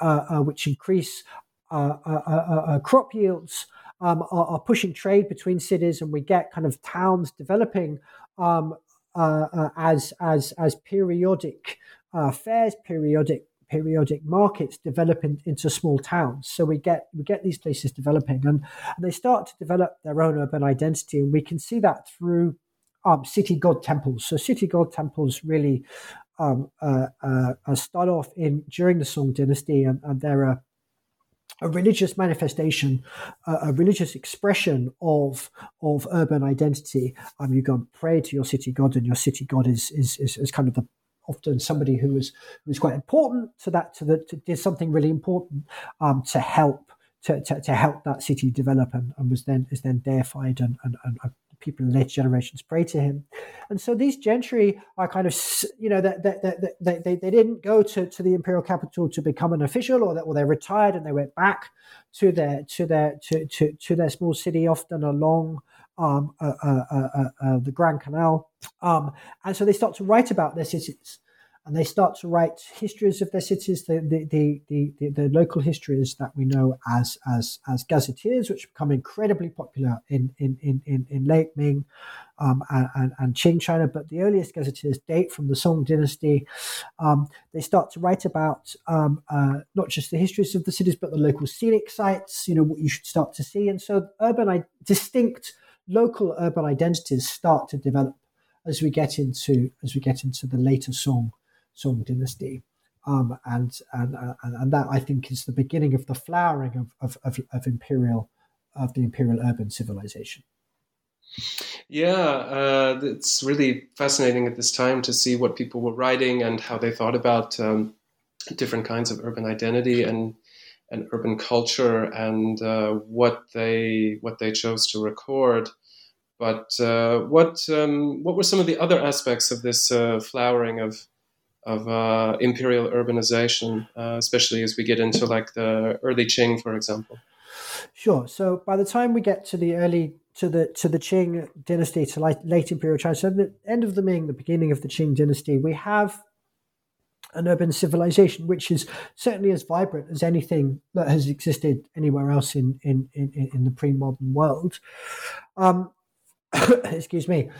uh, uh, which increase uh, uh, uh, crop yields um, are, are, pushing trade between cities and we get kind of towns developing um, as as as periodic fairs periodic periodic markets develop in, into small towns. So we get we get these places developing, and, and they start to develop their own urban identity, and we can see that through um, city god temples. So city god temples really um, uh, uh, uh, start off in during the Song Dynasty, and, and they're a, a religious manifestation, a religious expression of of urban identity. Um, you go and pray to your city god, and your city god is is, is, is kind of the often somebody who was who was quite important to that to the to, did something really important um, to help to, to, to, help that city develop and, and was then is then deified and, and, and people in later generations pray to him. And so these gentry are kind of, you know, that they, they, they, they, didn't go to, to the imperial capital to become an official or that, or they retired and they went back to their, to their, to, to, to their small city, often along um, uh, uh, uh, uh the Grand Canal. Um, and so they start to write about their cities and they start to write histories of their cities, the the, the, the, the, local histories that we know as as as gazetteers, which become incredibly popular in in in, in, in late Ming um, and, and Qing China. But the earliest gazetteers date from the Song Dynasty. Um, they start to write about um, uh, not just the histories of the cities, but the local scenic sites. You know what you should start to see, and so urban distinct local urban identities start to develop as we get into as we get into the later Song Song dynasty. Um, and, and, uh, and that I think is the beginning of the flowering of, of, of, of imperial of the imperial urban civilization. Yeah, uh, it's really fascinating at this time to see what people were writing and how they thought about um, different kinds of urban identity and and urban culture and uh, what they what they chose to record. But uh, what um, what were some of the other aspects of this uh, flowering of of uh, imperial urbanization, uh, especially as we get into like the early Qing, for example. Sure. So by the time we get to the early to the to the Qing dynasty, to late, late imperial China, so the end of the Ming, the beginning of the Qing dynasty, we have an urban civilization which is certainly as vibrant as anything that has existed anywhere else in in in, in the pre-modern world. Um, excuse me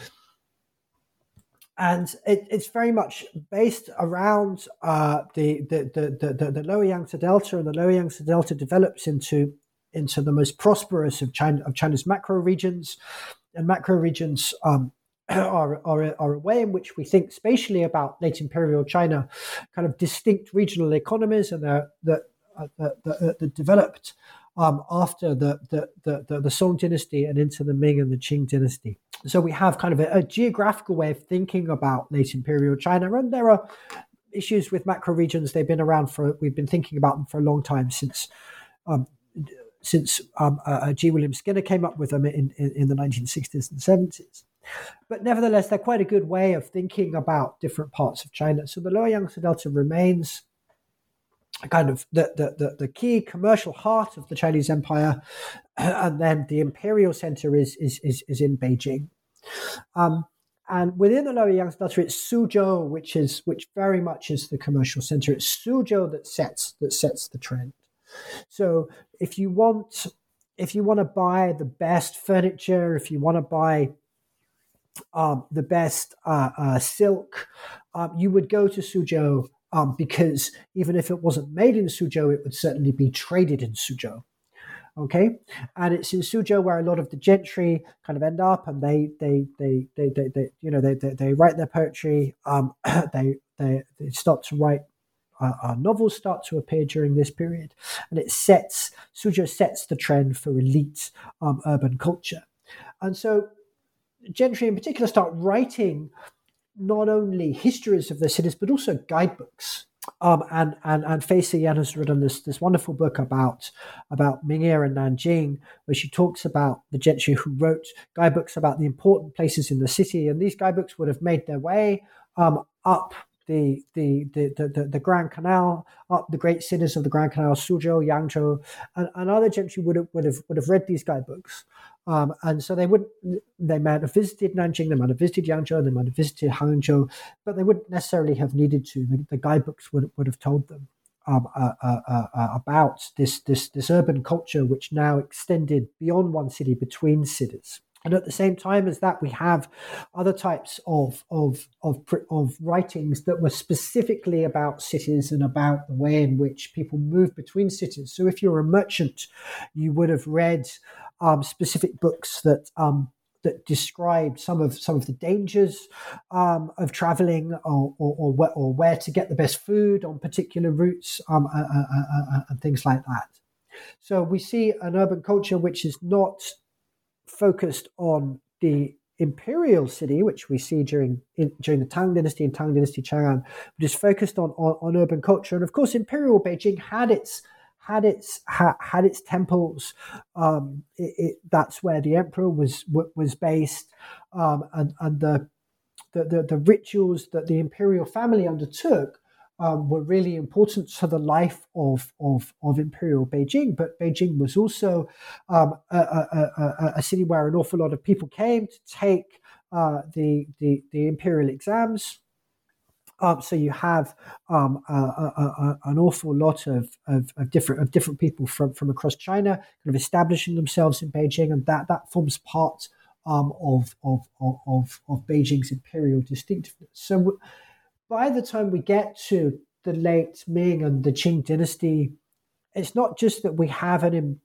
and it, it's very much based around uh, the, the, the, the, the lower Yangtze Delta, and the lower Yangtze Delta develops into into the most prosperous of China of China's macro regions, and macro regions um, are, are, are a way in which we think spatially about late imperial China, kind of distinct regional economies, and that that that developed um, after the, the, the, the, the Song dynasty and into the Ming and the Qing dynasty. So we have kind of a, a geographical way of thinking about late imperial China, and there are issues with macro regions. They've been around for we've been thinking about them for a long time since um, since um, uh, uh G. William Skinner came up with them in, in, in, the 1960s and 70s. But nevertheless, they're quite a good way of thinking about different parts of China. So the Lower Yangtze Delta remains kind of the, the, the, the, key commercial heart of the Chinese Empire, and then the imperial center is is is, is in Beijing. Um, and within the Lower Yangtze Delta, it's Suzhou, which is which very much is the commercial center. It's Suzhou that sets that sets the trend. So if you want if you want to buy the best furniture, if you want to buy um, the best uh, uh, silk, um, you would go to Suzhou um, because even if it wasn't made in Suzhou, it would certainly be traded in Suzhou. Okay, and it's in Suzhou where a lot of the gentry kind of end up, and they they they they, they, they you know they, they, they write their poetry. Um, they they they start to write uh, uh, novels start to appear during this period, and it sets Suzhou sets the trend for elite um, urban culture, and so gentry in particular start writing not only histories of their cities but also guidebooks. Um, and and and Fei Siyan has written this this wonderful book about about Ming'er and Nanjing, where she talks about the gentry who wrote guidebooks about the important places in the city, and these guidebooks would have made their way um, up the, the the, the the Grand Canal, up the great cities of the Grand Canal, Suzhou, Yangzhou, and, and other gentry would have would have would have read these guidebooks, um, and so they would they might have visited Nanjing, they might have visited Yangzhou, they might have visited Hangzhou, but they wouldn't necessarily have needed to. The, the guidebooks would would have told them. Um, uh, uh, uh, uh, about this, this this urban culture, which now extended beyond one city between cities. And at the same time as that, we have other types of, of, of, of, writings that were specifically about cities and about the way in which people move between cities. So if you're a merchant, you would have read um, specific books that um, that described some of some of the dangers um, of traveling or, or, or, where, or, where to get the best food on particular routes um, uh, uh, uh, and things like that. So we see an urban culture which is not focused on the imperial city, which we see during in, during the Tang Dynasty and Tang Dynasty Chang'an, but is focused on, on, on urban culture. And of course, imperial Beijing had its had its ha, had its temples. Um, it, it, that's where the emperor was was based, um, and and the, the, the the rituals that the imperial family undertook um, were really important to the life of, of, of imperial Beijing. But Beijing was also um, a, a, a, a, city where an awful lot of people came to take uh, the, the, the imperial exams. Um, so you have um, an awful lot of, of, of, different of different people from, from across China kind of establishing themselves in Beijing, and that that forms part um, of, of, of, of Beijing's imperial distinctiveness. So by the time we get to the late Ming and the Qing dynasty, it's not just that we have an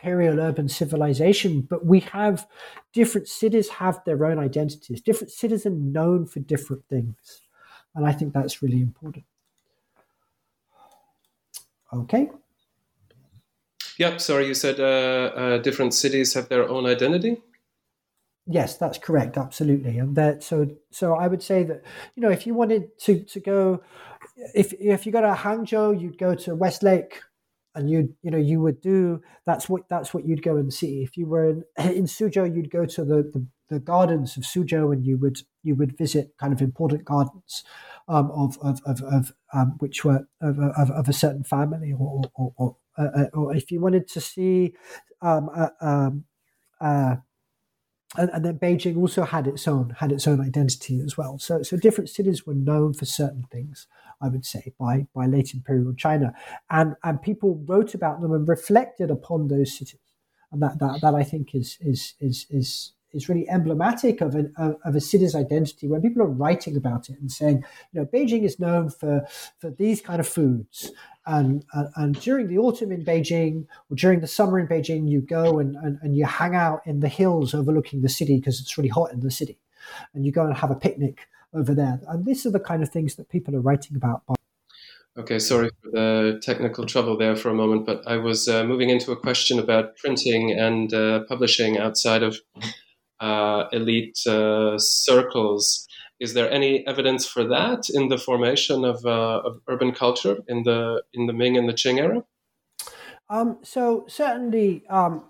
imperial urban civilization, but we have different cities have their own identities. Different cities are known for different things. And I think that's really important. Okay. Yep. Sorry, you said uh, uh, different cities have their own identity. Yes, that's correct. Absolutely, and that so so I would say that you know if you wanted to to go, if if you go to Hangzhou, you'd go to Westlake, and you you know you would do that's what that's what you'd go and see. If you were in, in Suzhou, you'd go to the, the, the gardens of Suzhou, and you would you would visit kind of important gardens um, of of of, of um, which were of, of, of, a certain family, or or, or, uh, or if you wanted to see um, uh, um, uh, and, and, then Beijing also had its own had its own identity as well. So so different cities were known for certain things. I would say by by late imperial China, and and people wrote about them and reflected upon those cities, and that that, that I think is is is is is really emblematic of, an, of a city's identity when people are writing about it and saying, you know, Beijing is known for, for these kind of foods. And, and, and during the autumn in Beijing or during the summer in Beijing, you go and, and, and you hang out in the hills overlooking the city because it's really hot in the city. And you go and have a picnic over there. And these are the kind of things that people are writing about. Okay, sorry for the technical trouble there for a moment, but I was uh, moving into a question about printing and uh, publishing outside of elite uh, circles. Is there any evidence for that in the formation of, uh, of urban culture in the in the Ming and the Qing era? Um, so certainly, um,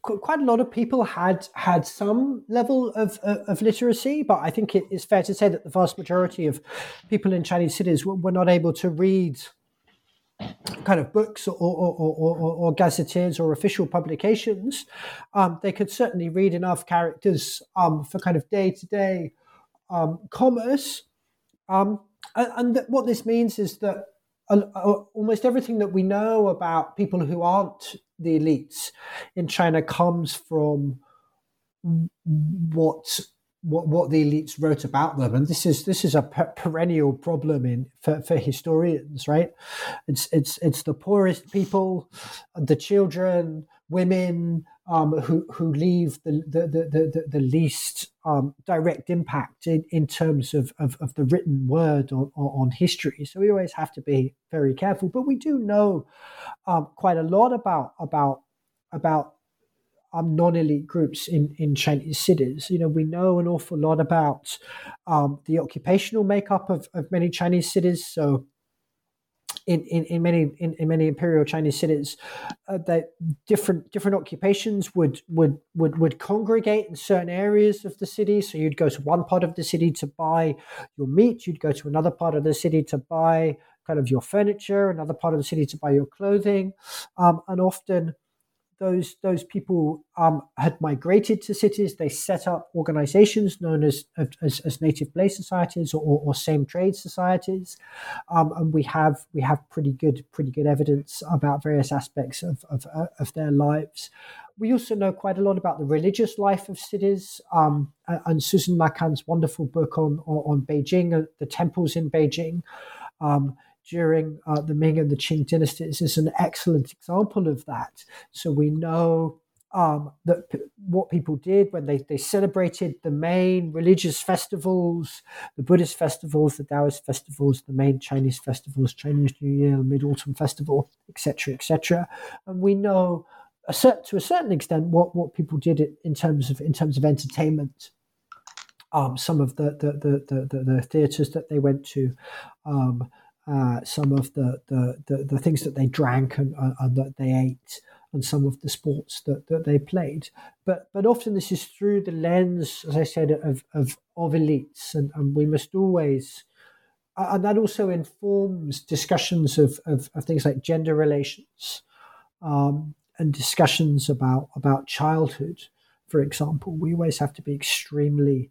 quite a lot of people had had some level of, of literacy, but I think it is fair to say that the vast majority of people in Chinese cities were, were not able to read kind of books or, or, or, or, gazetteers or official publications, um, they could certainly read enough characters um, for kind of day to day commerce. Um, and, and th- what this means is that uh, almost everything that we know about people who aren't the elites in China comes from what what what the elites wrote about them, and this is this is a per- perennial problem in for, for historians, right? It's it's it's the poorest people, the children, women um, who who leave the the the, the, the least um, direct impact in, in terms of, of, of the written word on, on history. So we always have to be very careful, but we do know um, quite a lot about about about um, non-elite groups in, in Chinese cities. You know, we know an awful lot about um, the occupational makeup of, of many Chinese cities. So in, in, in many in, in many imperial Chinese cities uh, that different different occupations would would would would congregate in certain areas of the city. So you'd go to one part of the city to buy your meat. You'd go to another part of the city to buy kind of your furniture. Another part of the city to buy your clothing, um, and often those those people um, had migrated to cities. They set up organizations known as as, as native place societies or, or, same trade societies, um, and we have we have pretty good pretty good evidence about various aspects of of, uh, of their lives. We also know quite a lot about the religious life of cities, um, and Susan Naquin's wonderful book on on, on Beijing, uh, the temples in Beijing. Um, during uh, the Ming and the Qing dynasties is an excellent example of that. So we know um, that p- what people did when they, they celebrated the main religious festivals, the Buddhist festivals, the Taoist festivals, the main Chinese festivals, Chinese New Year, Mid Autumn Festival, etc., etc. And we know a cert- to a certain extent what, what people did in terms of in terms of entertainment. Um, some of the the, the, the, the theaters that they went to, um, uh, some of the, the, the, the, things that they drank and, uh, and, that they ate and some of the sports that, that they played. But but often this is through the lens, as I said, of, of, of elites. And, and we must always, and that also informs discussions of, of, of things like gender relations um, and discussions about, about childhood, for example. We always have to be extremely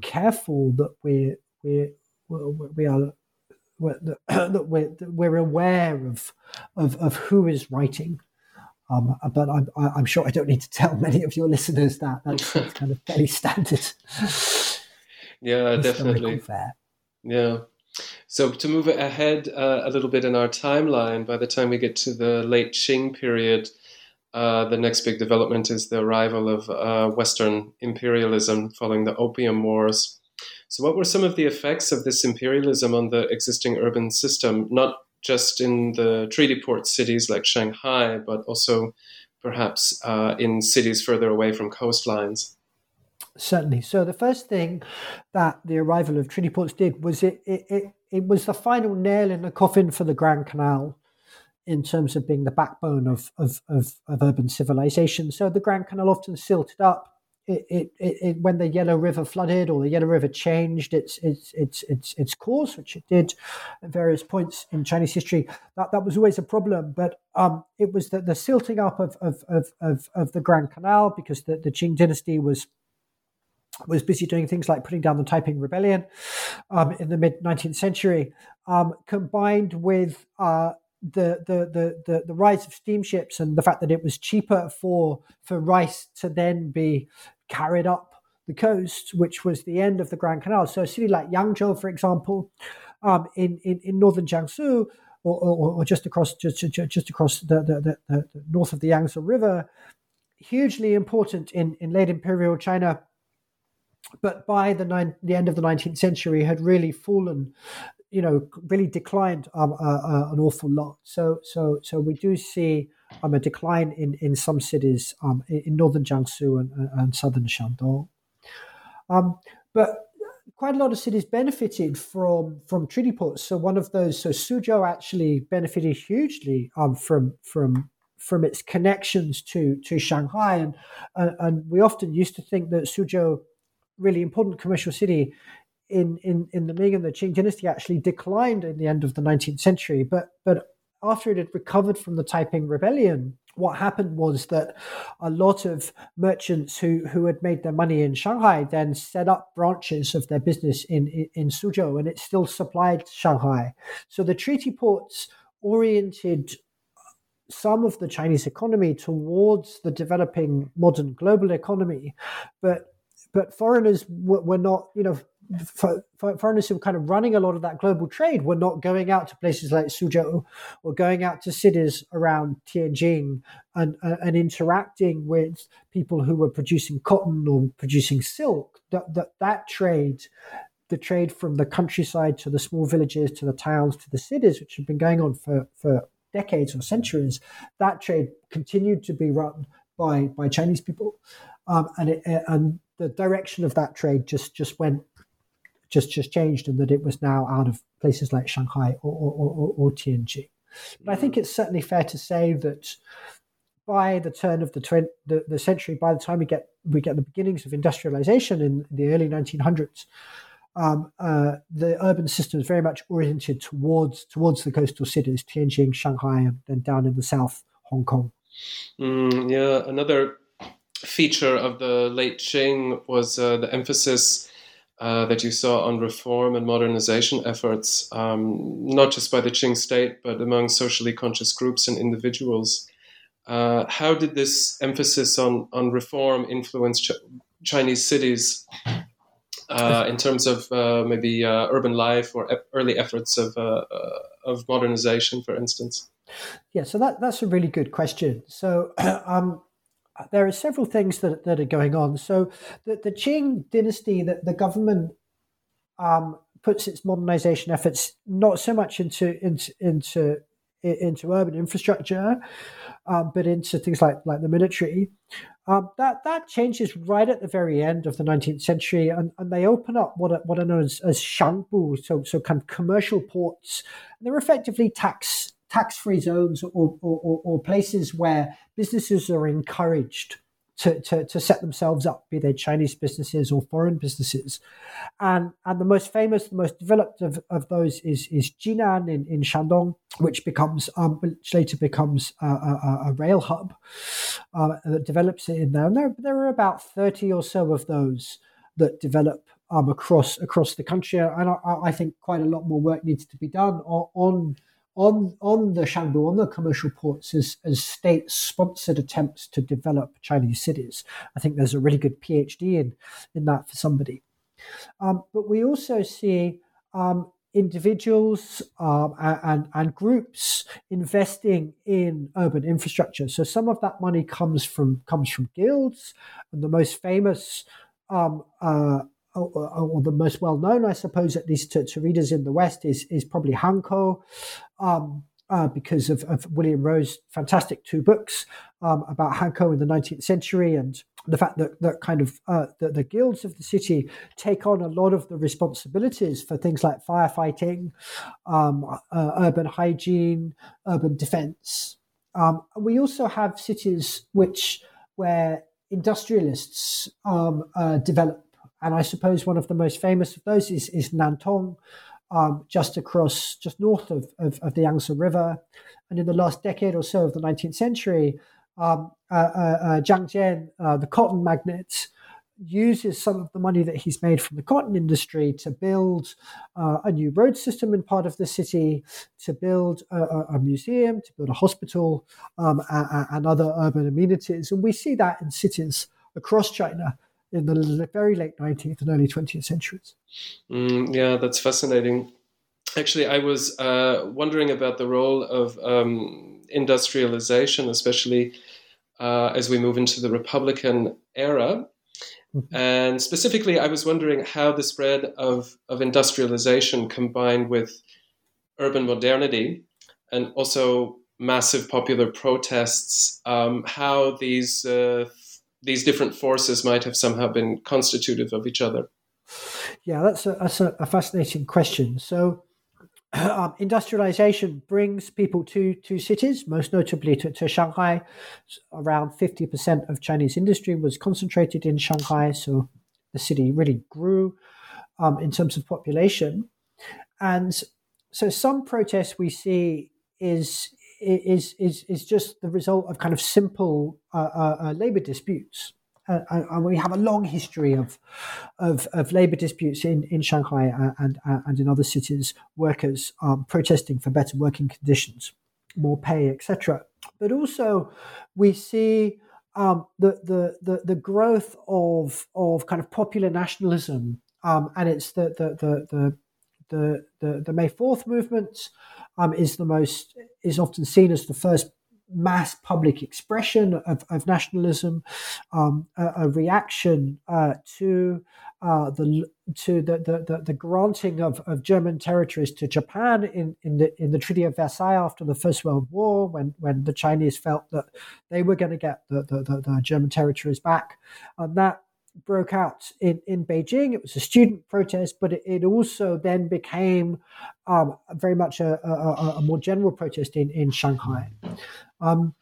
careful that we're, we're, we are that we're, that we're aware of, of, of who is writing. Um, but I'm, I'm sure I don't need to tell many of your listeners that. That's, that's kind of fairly standard. yeah, definitely. Fair. Yeah. So to move ahead uh, a little bit in our timeline, by the time we get to the late Qing period, uh, the next big development is the arrival of uh, Western imperialism following the Opium Wars. So, what were some of the effects of this imperialism on the existing urban system, not just in the treaty port cities like Shanghai, but also perhaps uh, in cities further away from coastlines? Certainly. So, the first thing that the arrival of treaty ports did was it, it, it, it was the final nail in the coffin for the Grand Canal in terms of being the backbone of, of, of, of urban civilization. So, the Grand Canal often silted up it, it, it, when the Yellow River flooded or the Yellow River changed its its its its, its course, which it did at various points in Chinese history, that, that was always a problem. But um, it was the, the silting up of, of, of, of, of the Grand Canal because the, the Qing dynasty was was busy doing things like putting down the Taiping Rebellion um, in the mid 19th century, um, combined with uh, the, the, the, the, the rise of steamships and the fact that it was cheaper for, for rice to then be carried up the coast, which was the end of the Grand Canal. So a city like Yangzhou, for example, um, in, in, in northern Jiangsu, or, or, or, just across just, just across the, the, the, the, north of the Yangtze River, hugely important in, in late imperial China. But by the, nine, the end of the 19th century, had really fallen you know really declined um, uh, uh, an awful lot. So so so we do see um, a decline in in some cities um, in, northern Jiangsu and, and southern Shandong. Um, but quite a lot of cities benefited from from treaty ports. So one of those, so Suzhou actually benefited hugely um, from from from its connections to to Shanghai, and uh, and we often used to think that Suzhou, really important commercial city, in, in, in the Ming and the Qing dynasty actually declined in the end of the 19th century. But, but after it had recovered from the Taiping Rebellion, what happened was that a lot of merchants who, who had made their money in Shanghai then set up branches of their business in, in, in Suzhou, and it still supplied Shanghai. So the treaty ports oriented some of the Chinese economy towards the developing modern global economy, but but foreigners were, were not, you know, for, for foreigners who were kind of running a lot of that global trade were not going out to places like Suzhou or going out to cities around Tianjin and, uh, and interacting with people who were producing cotton or producing silk. That, that, that trade, the trade from the countryside to the small villages to the towns to the cities, which had been going on for, for decades or centuries, that trade continued to be run by, by Chinese people. Um, and, it, and the direction of that trade just, just went just just changed and that it was now out of places like Shanghai or, or, or, or Tianjin. But I think it's certainly fair to say that by the turn of the, tw- the, the century, by the time we get we get the beginnings of industrialization in the early 1900s, um, uh, the urban system is very much oriented towards towards the coastal cities, Tianjin, Shanghai, and then down in the south, Hong Kong. Mm, yeah, another feature of the late Qing was uh, the emphasis uh, that you saw on reform and modernization efforts, um, not just by the Qing state, but among socially conscious groups and individuals. Uh, how did this emphasis on, on reform influence Ch- Chinese cities uh, in terms of uh, maybe uh, urban life or early efforts of, of modernization, for instance? Yeah, so that, that's a really good question. So, um, there are several things that, that are going on. So the, the Qing dynasty, that the government um, puts its modernization efforts not so much into into into, into urban infrastructure, um, but into things like like the military. Um, that that changes right at the very end of the 19th century, and, and they open up what are, what are known as, as shangbu, so so kind of commercial ports. And they're effectively tax tax free zones or, or, or, places where businesses are encouraged to, to, to, set themselves up, be they Chinese businesses or foreign businesses. And, and the most famous, the most developed of, of those is, is Jinan in, in Shandong, which becomes um, which later becomes a, a, a rail hub uh, that develops it in there. And there, there are about 30 or so of those that develop um, across across the country. And I, I, think quite a lot more work needs to be done on, on on on the Shangbu, on the commercial ports, as, as state sponsored attempts to develop Chinese cities. I think there's a really good PhD in, in that for somebody. Um, but we also see um, individuals um, and, and groups investing in urban infrastructure. So some of that money comes from comes from guilds, and the most famous um, uh, or, or, the most well known, I suppose, at least to, to, readers in the West, is is probably Hankou, um, uh, because of, of, William Rowe's fantastic two books um, about Hankou in the 19th century and the fact that that kind of uh, the, the, guilds of the city take on a lot of the responsibilities for things like firefighting, um, uh, urban hygiene, urban defense. Um, we also have cities which where industrialists um, uh, develop and I suppose one of the most famous of those is, is Nantong, um, just across, just north of, of, of, the Yangtze River. And in the last decade or so of the 19th century, um, uh, uh, uh, Zhang Jian, uh, the cotton magnate, uses some of the money that he's made from the cotton industry to build uh, a new road system in part of the city, to build a, a museum, to build a hospital, um, and other urban amenities. And we see that in cities across China in the very late 19th and early 20th centuries. Mm, yeah, that's fascinating. Actually, I was uh, wondering about the role of um, industrialization, especially uh, as we move into the Republican era. Mm-hmm. And specifically, I was wondering how the spread of, of industrialization combined with urban modernity and also massive popular protests, um, how these uh, these different forces might have somehow been constitutive of each other? Yeah, that's a, that's a, fascinating question. So, um, industrialization brings people to, to cities, most notably to, to Shanghai. Around 50% of Chinese industry was concentrated in Shanghai, so the city really grew um, in terms of population. And so, some protests we see is is is is just the result of kind of simple uh, uh, uh labor disputes. Uh, and we have a long history of of, of labor disputes in, in Shanghai and and in other cities, workers um, protesting for better working conditions, more pay, etc. But also, we see um, the, the the the growth of of kind of popular nationalism, um, and it's the the the the the, the, the May Fourth movement, um, is the most is often seen as the first mass public expression of, of nationalism, um, a, a, reaction uh, to uh, the to the, the, the, granting of, of German territories to Japan in, in the in the Treaty of Versailles after the First World War, when when the Chinese felt that they were going to get the, the, the, German territories back, and that broke out in, in Beijing. It was a student protest, but it, it also then became um, very much a, a, a, more general protest in, in Shanghai. Um,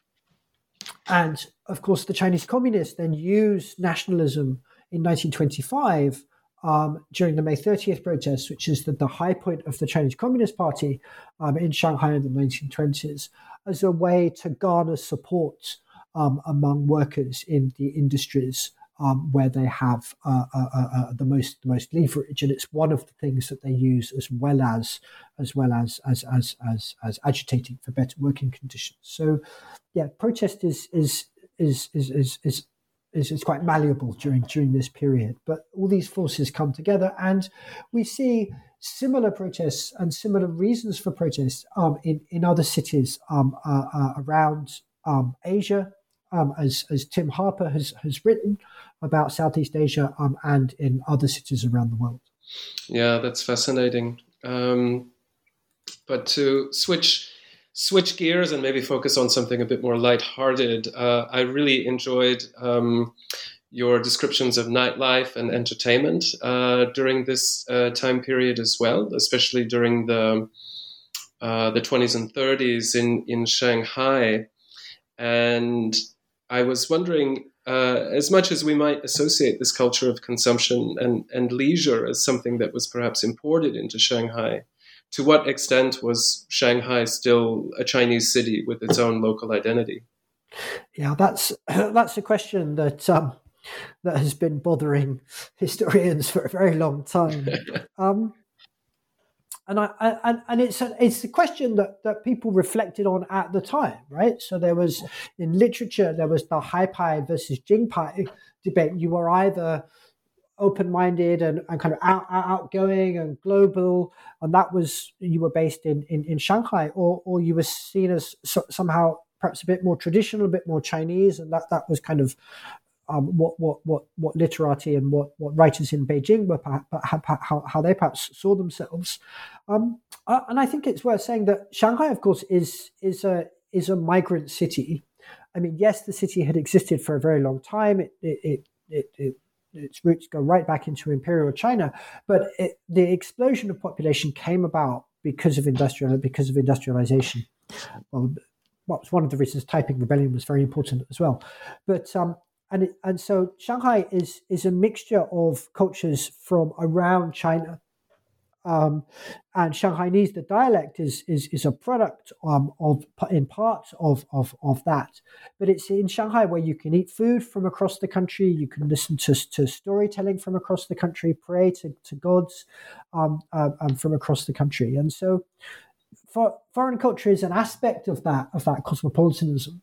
and of course, the Chinese communists then used nationalism in 1925 um, during the May 30th protests, which is the, the, high point of the Chinese Communist Party um, in Shanghai in the 1920s, as a way to garner support um, among workers in the industries um, where they have uh, uh, uh, uh, the most the most leverage, and it's one of the things that they use as well as as well as as as as, as agitating for better working conditions. So, yeah, protest is is is is is, is is, is quite malleable during during this period. But all these forces come together, and we see similar protests and similar reasons for protests um, in in other cities um, uh, uh, around um, Asia, um, as as Tim Harper has has written about Southeast Asia um, and in other cities around the world. Yeah, that's fascinating. Um, but to switch switch gears and maybe focus on something a bit more lighthearted, uh, I really enjoyed um, your descriptions of nightlife and entertainment uh, during this uh, time period as well, especially during the uh, the 20s and 30s in in Shanghai. And I was wondering uh, as much as we might associate this culture of consumption and, and leisure as something that was perhaps imported into Shanghai, to what extent was Shanghai still a Chinese city with its own local identity? Yeah, that's that's a question that um, that has been bothering historians for a very long time. Um, and I, and, and it's a, it's a question that, that people reflected on at the time, right? So there was in literature there was the Haipai versus Jingpai debate. You were either open-minded and, and kind of out, outgoing and global, and that was you were based in in, in Shanghai, or or you were seen as so, somehow perhaps a bit more traditional, a bit more Chinese, and that that was kind of um, what what what what literati and what what writers in Beijing were how, how they perhaps saw themselves, um, uh, and I think it's worth saying that Shanghai, of course, is is a is a migrant city. I mean, yes, the city had existed for a very long time. It it it, it, it its roots go right back into imperial China, but it, the explosion of population came about because of industrial because of industrialization. Well, well, it's one of the reasons Taiping Rebellion was very important as well. But um, and it, and so Shanghai is is a mixture of cultures from around China. Um, and Shanghainese, the dialect is is is a product um, of in part of, of of that, but it's in Shanghai where you can eat food from across the country, you can listen to, to storytelling from across the country, pray to, to gods um, uh, um, from across the country, and so for, foreign culture is an aspect of that of that cosmopolitanism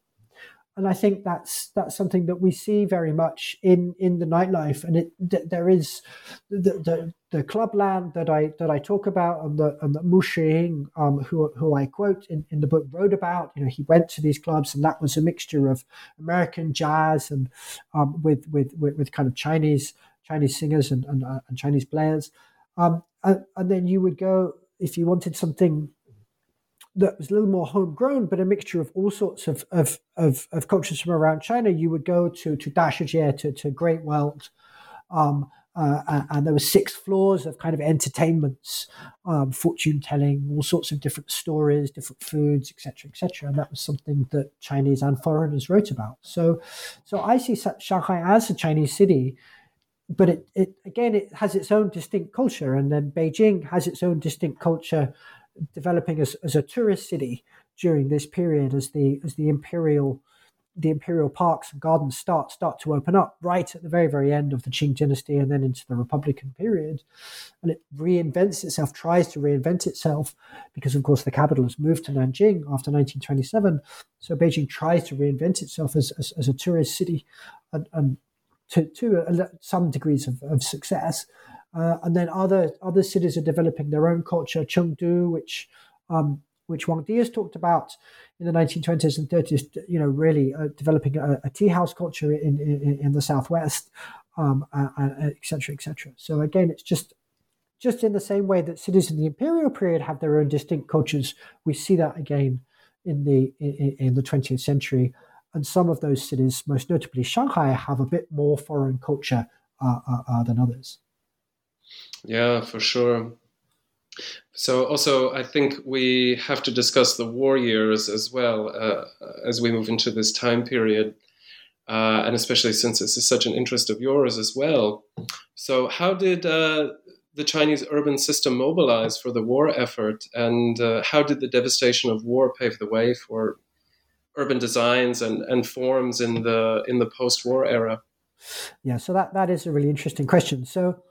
and I think that's that's something that we see very much in in the nightlife. And it there is the the, the clubland that I that I talk about, and the and the Mu um, who who I quote in, in the book, wrote about. You know, he went to these clubs, and that was a mixture of American jazz and um, with, with, with with kind of Chinese Chinese singers and and, uh, and Chinese players. Um, and, and then you would go if you wanted something that was a little more homegrown, but a mixture of all sorts of, of, of, of cultures from around China. You would go to, to Dashijie, to, to Great World, um, uh, and there were six floors of kind of entertainments, um, fortune telling, all sorts of different stories, different foods, etc., etc. And that was something that Chinese and foreigners wrote about. So, so I see Shanghai as a Chinese city, but it, it again it has its own distinct culture, and then Beijing has its own distinct culture developing as, as a tourist city during this period as the as the imperial the imperial parks and gardens start start to open up right at the very very end of the Qing dynasty and then into the Republican period, and it reinvents itself, tries to reinvent itself because of course the capital has moved to Nanjing after 1927. So Beijing tries to reinvent itself as as, as a tourist city, and, and to to a, some degrees of, of success. Uh, and then other other cities are developing their own culture. Chengdu, which um, which Wang Di has talked about in the 1920s and 30s, you know, really uh, developing a, a, tea house culture in, in, in the southwest, um, etc. et cetera, et cetera. So again, it's just just in the same way that cities in the imperial period have their own distinct cultures. We see that again in the in, in the 20th century, and some of those cities, most notably Shanghai, have a bit more foreign culture uh, uh, uh, than others. Yeah, for sure. So, also, I think we have to discuss the war years as well uh, as we move into this time period, uh, and especially since this is such an interest of yours as well. So, how did uh, the Chinese urban system mobilize for the war effort, and uh, how did the devastation of war pave the way for urban designs and, and forms in the in the post-war era? Yeah, so that, that is a really interesting question. So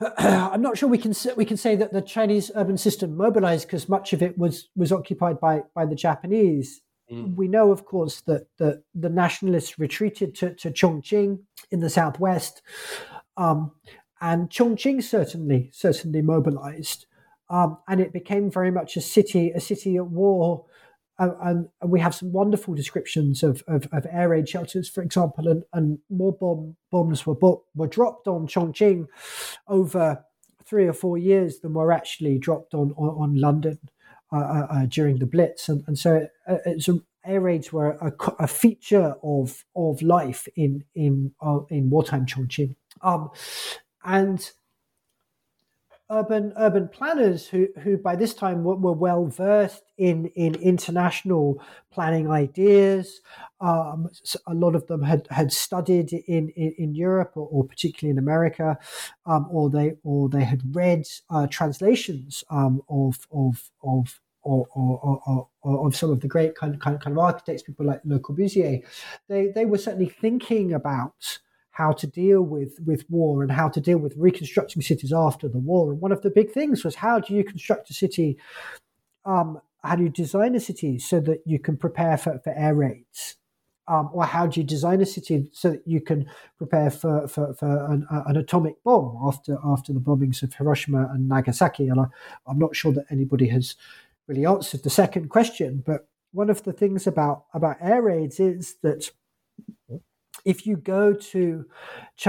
I'm not sure we can we can say that the Chinese urban system mobilized because much of it was was occupied by by the Japanese. Mm. We know, of course, that the the nationalists retreated to, to Chongqing in the southwest, um, and Chongqing certainly certainly mobilized, um, and it became very much a city a city at war and, we have some wonderful descriptions of, of, of, air raid shelters, for example, and, and more bomb, bombs were, were dropped on Chongqing over three or four years than were actually dropped on, on, on London uh, uh, uh during the Blitz. And, and so uh, it's a, air raids were a, a, feature of, of life in, in, uh, in wartime Chongqing. Um, and urban urban planners who who by this time were, were well versed in in international planning ideas. Um, a lot of them had had studied in in, in Europe or, or, particularly in America, um, or they or they had read uh, translations um, of of of or, or, or, or, of some of the great kind of, kind of, kind of architects, people like Le Corbusier, they, they were certainly thinking about how to deal with with war and how to deal with reconstructing cities after the war. And one of the big things was how do you construct a city? Um, how do you design a city so that you can prepare for, for air raids? Um, or how do you design a city so that you can prepare for, for, for an, an, atomic bomb after after the bombings of Hiroshima and Nagasaki? And I, I'm not sure that anybody has really answered the second question, but one of the things about about air raids is that if you go to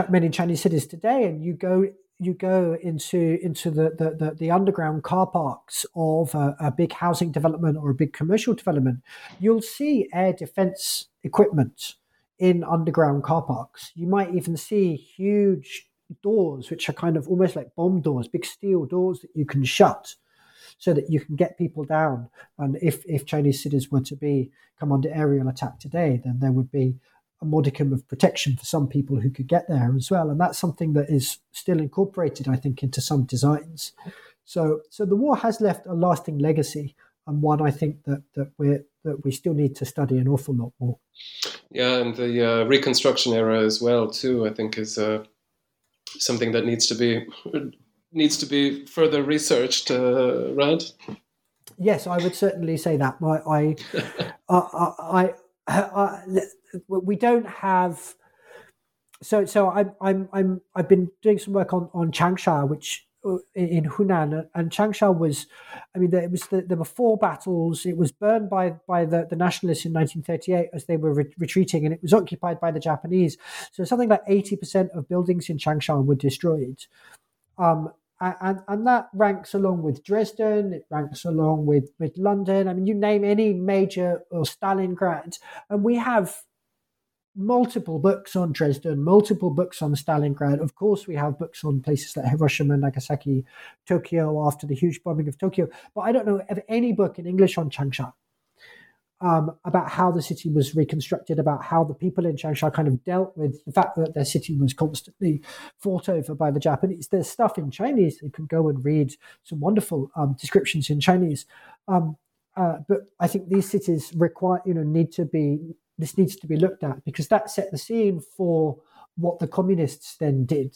many Chinese cities today and you go you go into into the, the, the, the underground car parks of a, a, big housing development or a big commercial development, you'll see air defense equipment in underground car parks. You might even see huge doors, which are kind of almost like bomb doors, big steel doors that you can shut so that you can get people down. And if, if Chinese cities were to be come under aerial attack today, then there would be a modicum of protection for some people who could get there as well. And that's something that is still incorporated, I think, into some designs. So, so the war has left a lasting legacy, and one I think that that we that we still need to study an awful lot more. Yeah, and the uh, Reconstruction era as well, too. I think is uh, something that needs to be needs to be further researched, uh, right? Yes, I would certainly say that. I, I, I, I, we don't have. So, so I'm, I'm, I'm, I've been doing some work on on Changsha, which uh, in Hunan, and Changsha was, I mean, there, was the, there were four battles. It was burned by by the, the nationalists in 1938 as they were re- retreating, and it was occupied by the Japanese. So something like 80 percent of buildings in Changsha were destroyed. Um, and, and that ranks along with Dresden, it ranks along with, with London. I mean, you name any major or Stalingrad, and we have multiple books on Dresden, multiple books on Stalingrad. Of course, we have books on places like Hiroshima, Nagasaki, Tokyo after the huge bombing of Tokyo. But I don't know of any book in English on Changsha um, about how the city was reconstructed, about how the people in Changsha kind of dealt with the fact that their city was constantly fought over by the Japanese. There's stuff in Chinese. You can go and read some wonderful um, descriptions in Chinese. Um, uh, but I think these cities require, you know, need to be, this needs to be looked at because that set the scene for what the communists then did.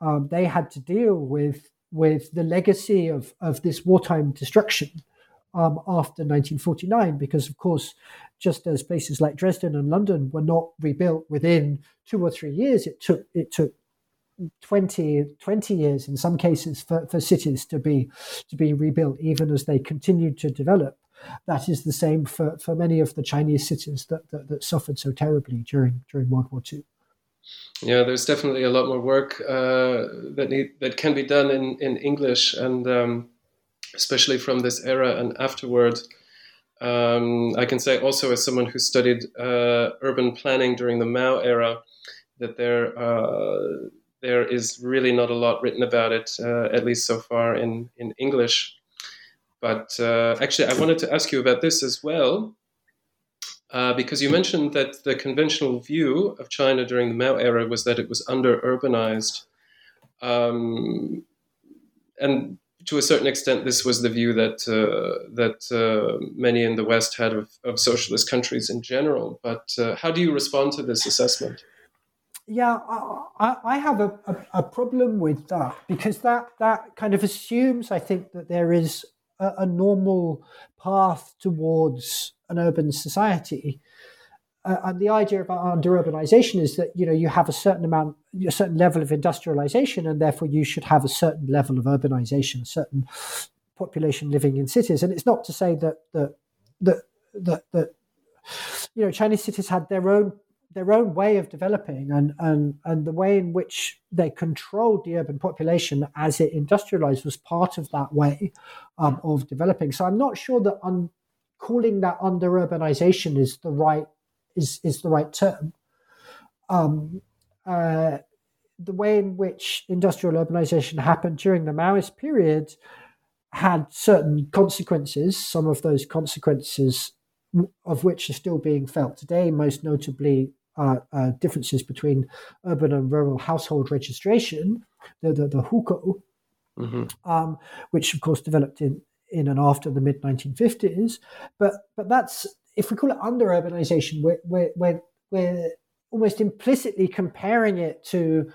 Um, they had to deal with with the legacy of, of this wartime destruction um, after 1949, because of course, just as places like Dresden and London were not rebuilt within two or three years, it took it took 20, 20 years in some cases for, for cities to be to be rebuilt, even as they continued to develop. That is the same for, for many of the Chinese cities that, that, that suffered so terribly during during World War II. Yeah, there's definitely a lot more work uh, that need, that can be done in, in English, and um, especially from this era and afterward. Um, I can say also, as someone who studied uh, urban planning during the Mao era, that there uh, there is really not a lot written about it, uh, at least so far in, in English. But uh, actually, I wanted to ask you about this as well, uh, because you mentioned that the conventional view of China during the Mao era was that it was under urbanized. Um, and to a certain extent, this was the view that uh, that uh, many in the West had of, of, socialist countries in general. But uh, how do you respond to this assessment? Yeah, I, I have a, a, a, problem with that because that that kind of assumes, I think, that there is a, a normal path towards an urban society. Uh, and the idea about under urbanization is that you know you have a certain amount, a certain level of industrialization, and therefore you should have a certain level of urbanization, a certain population living in cities. And it's not to say that that that that, that you know Chinese cities had their own their own way of developing and, and, and the way in which they controlled the urban population as it industrialized was part of that way um, of developing. So I'm not sure that un, calling that under urbanization is the right is is the right term. Um, uh, the way in which industrial urbanization happened during the Maoist period had certain consequences. Some of those consequences of which are still being felt today, most notably uh, uh, differences between urban and rural household registration, the, the, the hukou, mm-hmm. um, which of course developed in, in and after the mid 1950s. But, but that's if we call it under urbanization, we're, we're, we're, we're almost implicitly comparing it to,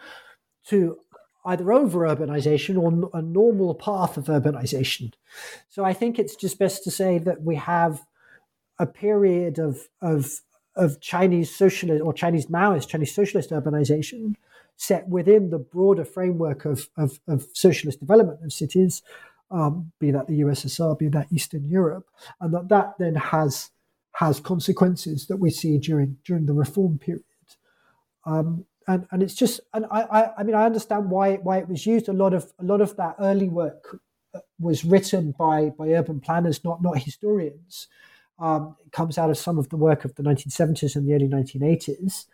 to either over urbanization or a normal path of urbanization. So I think it's just best to say that we have a period of, of, of Chinese socialist or Chinese Maoist, Chinese socialist urbanization set within the broader framework of, of, of socialist development of cities, um, be that the USSR, be that Eastern Europe, and that that then has has consequences that we see during during the reform period. Um, and, and it's just and I, I, I mean I understand why why it was used. A lot of a lot of that early work uh, was written by by urban planners, not not historians. Um, it comes out of some of the work of the 1970s and the early 1980s.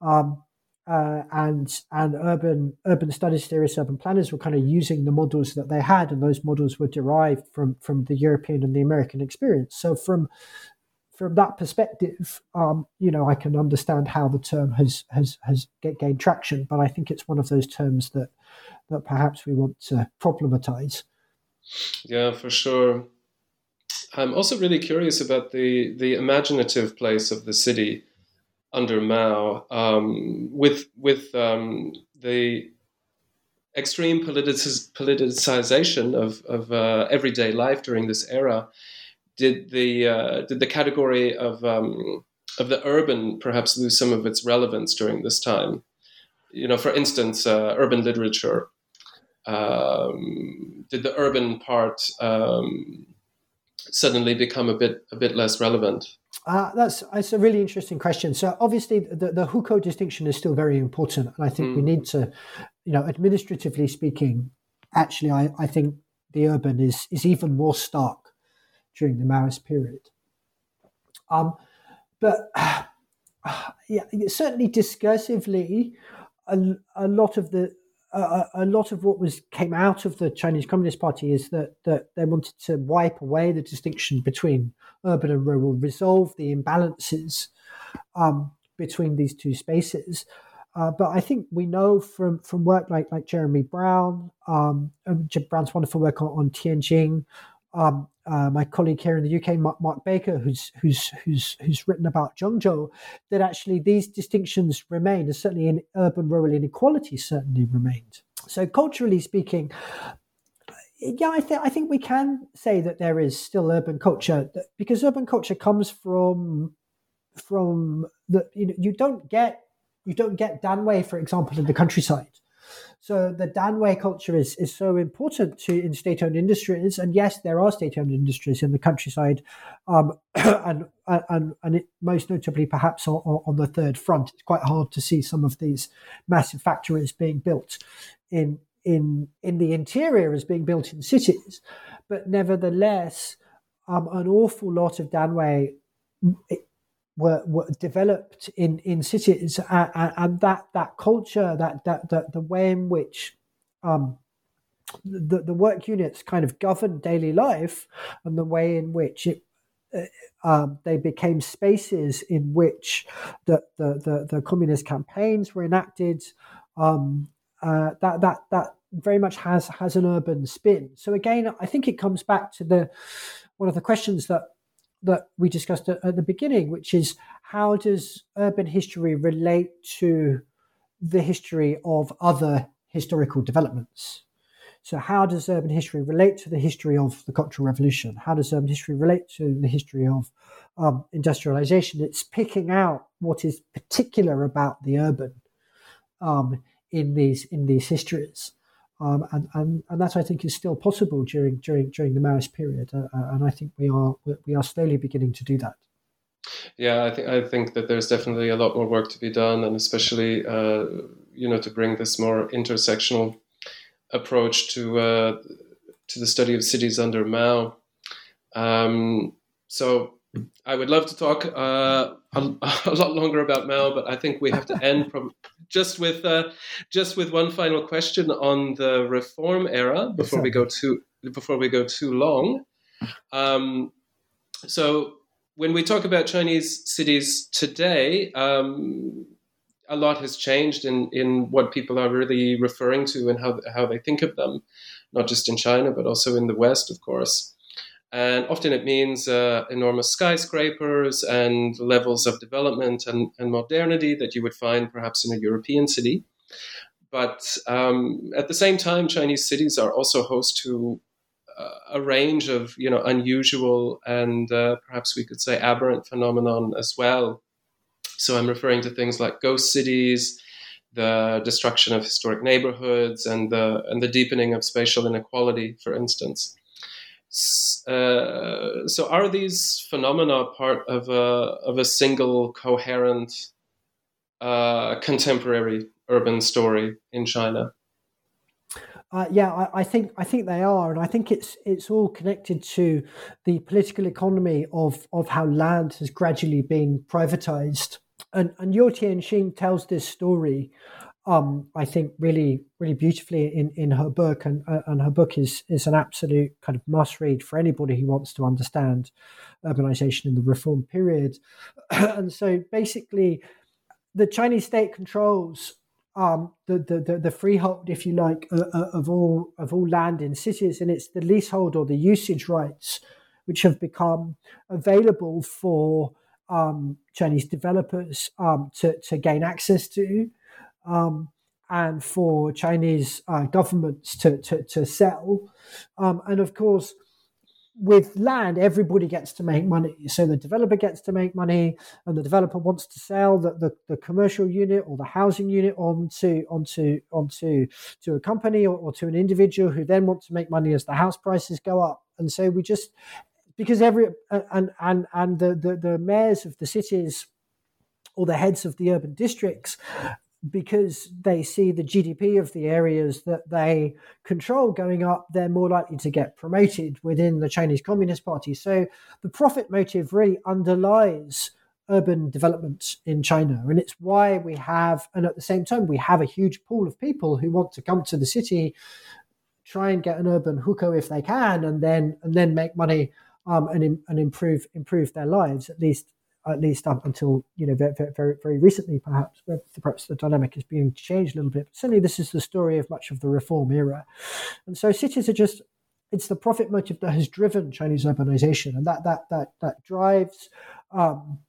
Um, uh, and and urban urban studies theorists, urban planners were kind of using the models that they had, and those models were derived from from the European and the American experience. So from from that perspective, um, you know, I can understand how the term has has has gained traction, but I think it's one of those terms that that perhaps we want to problematize. Yeah, for sure. I'm also really curious about the the imaginative place of the city under Mao, um, with with um, the extreme politicization of of uh, everyday life during this era did the uh, did the category of um, of the urban perhaps lose some of its relevance during this time? You know, for instance, uh, urban literature. Um, did the urban part um, suddenly become a bit a bit less relevant? Uh, that's that's a really interesting question. So obviously, the, the hukou distinction is still very important, and I think mm. we need to, you know, administratively speaking, actually, I, I think the urban is is even more stark during the Maoist period. Um, but yeah, certainly discursively, a, a lot of the uh, a lot of what was came out of the Chinese Communist Party is that that they wanted to wipe away the distinction between urban and rural, resolve the imbalances um, between these two spaces. Uh, but I think we know from from work like like Jeremy Brown, um, Brown's wonderful work on, on Tianjin, um, uh, my colleague here in the UK, Mark, Mark, Baker, who's who's who's who's written about Zhengzhou, that actually these distinctions remain, and certainly in urban-rural inequality certainly remained. So culturally speaking, yeah, I think I think we can say that there is still urban culture because urban culture comes from from the you know you don't get you don't get Danwei, for example, in the countryside. So the Danwei culture is, is so important to in state-owned industries, and yes, there are state-owned industries in the countryside, um, and and and it, most notably perhaps on, on, the third front. It's quite hard to see some of these massive factories being built in in in the interior as being built in cities, but nevertheless, um, an awful lot of Danwei were, were developed in, in cities, and, and that that culture, that that, that the way in which um, the, the work units kind of governed daily life, and the way in which it uh, um, they became spaces in which the, the, the, the communist campaigns were enacted. Um, uh, that that that very much has has an urban spin. So again, I think it comes back to the one of the questions that that we discussed at, at the beginning, which is how does urban history relate to the history of other historical developments? So, how does urban history relate to the history of the Cultural Revolution? How does urban history relate to the history of um, industrialization? It's picking out what is particular about the urban um, in these in these histories, um, and, and and that I think is still possible during during during the Maoist period, uh, uh and I think we are we are slowly beginning to do that. Yeah, I think I think that there's definitely a lot more work to be done, and especially uh, you know to bring this more intersectional approach to uh, to the study of cities under Mao. Um, so I would love to talk uh, a, a, lot longer about Mao, but I think we have to end from just with uh, just with one final question on the reform era before we go too before we go too long. Um, so when we talk about Chinese cities today, um, a lot has changed in, in what people are really referring to and how, how they think of them, not just in China, but also in the West, of course. And often it means uh, enormous skyscrapers and levels of development and, and modernity that you would find perhaps in a European city. But um, at the same time, Chinese cities are also host to uh, a range of you know unusual and uh, perhaps we could say aberrant phenomenon as well so I'm referring to things like ghost cities, the destruction of historic neighborhoods, and the and the deepening of spatial inequality, for instance. Uh, so are these phenomena part of a of a single coherent uh, contemporary urban story in China? Uh, yeah, I, I, think I think they are, and I think it's it's all connected to the political economy of of how land has gradually been privatized and and You-tien Hsing tells this story, um, I think really really beautifully in, in her book, and uh, and her book is is an absolute kind of must read for anybody who wants to understand urbanization in the reform period. and so basically, the Chinese state controls um, the, the, the, freehold, if you like, uh, uh, of all of all land in cities, and it's the leasehold or the usage rights which have become available for um, Chinese developers um, to, to gain access to, um, and for Chinese uh, governments to, to, to sell. Um, and of course, with land, everybody gets to make money. So the developer gets to make money, and the developer wants to sell the, the, the commercial unit or the housing unit onto onto onto to a company or, or to an individual who then wants to make money as the house prices go up. And so we just because every and and and the, the the mayors of the cities or the heads of the urban districts because they see the GDP of the areas that they control going up, they're more likely to get promoted within the Chinese Communist Party. So the profit motive really underlies urban development in China. And it's why we have, and at the same time, we have a huge pool of people who want to come to the city, try and get an urban hukou if they can, and then and then make money um, and and improve improve their lives at least at least up until you know very very, very recently perhaps perhaps the dynamic is being changed a little bit. But certainly, this is the story of much of the reform era, and so cities are just it's the profit motive that has driven Chinese urbanization, and that that that that drives. Um,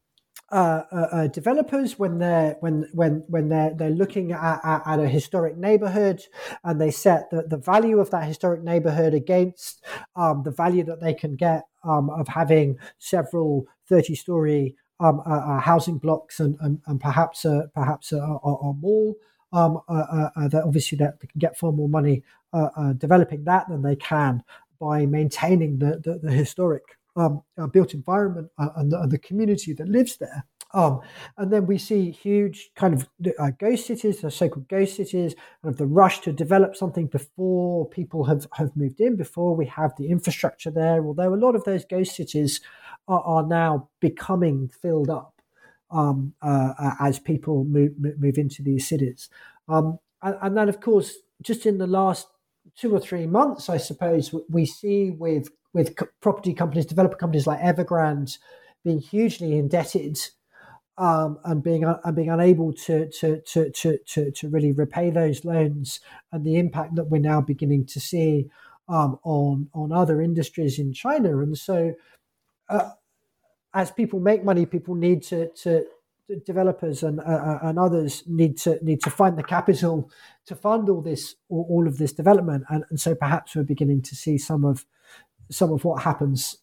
uh, uh, uh, developers when they're when when when they're they're looking at, at, at, a historic neighborhood and they set the, the value of that historic neighborhood against um, the value that they can get um, of having several 30 story um, uh, uh, housing blocks and, and, and perhaps a, perhaps a, a, a mall um, uh, that obviously that they can get far more money developing that than they can by maintaining the, the, the historic um, uh, built environment uh, and, the, and, the, community that lives there. Um, and then we see huge kind of uh, ghost cities, the so-called ghost cities, kind of the rush to develop something before people have, have moved in, before we have the infrastructure there. Although a lot of those ghost cities are, are now becoming filled up. um, uh, as people move, move into these cities. Um, and, and, then, of course, just in the last two or three months, I suppose, we see with, with property companies, developer companies like Evergrande being hugely indebted um, and being and being unable to, to to, to to to really repay those loans, and the impact that we're now beginning to see um, on on other industries in China. And so, uh, as people make money, people need to to developers and uh, uh, and others need to need to find the capital to fund all this all, of this development. And, and so perhaps we're beginning to see some of some of what happens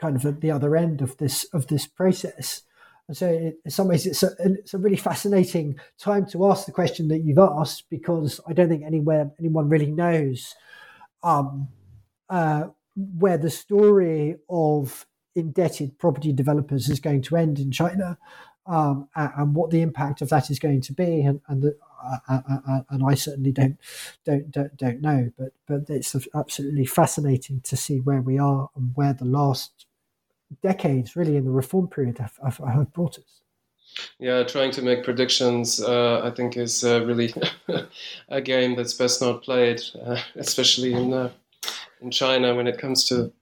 kind of at the other end of this of this process. And so, in some ways, it's a, it's a really fascinating time to ask the question that you've asked because I don't think anywhere anyone really knows um, uh, where the story of indebted property developers is going to end in China, um, and, and, what the impact of that is going to be, and and, the, uh, uh, uh, uh and I certainly don't, don't don't don't know, but but it's absolutely fascinating to see where we are and where the last decades, really, in the reform period, have, have, have brought us. Yeah, trying to make predictions, uh, I think, is uh, really a game that's best not played, uh, especially in uh, in China when it comes to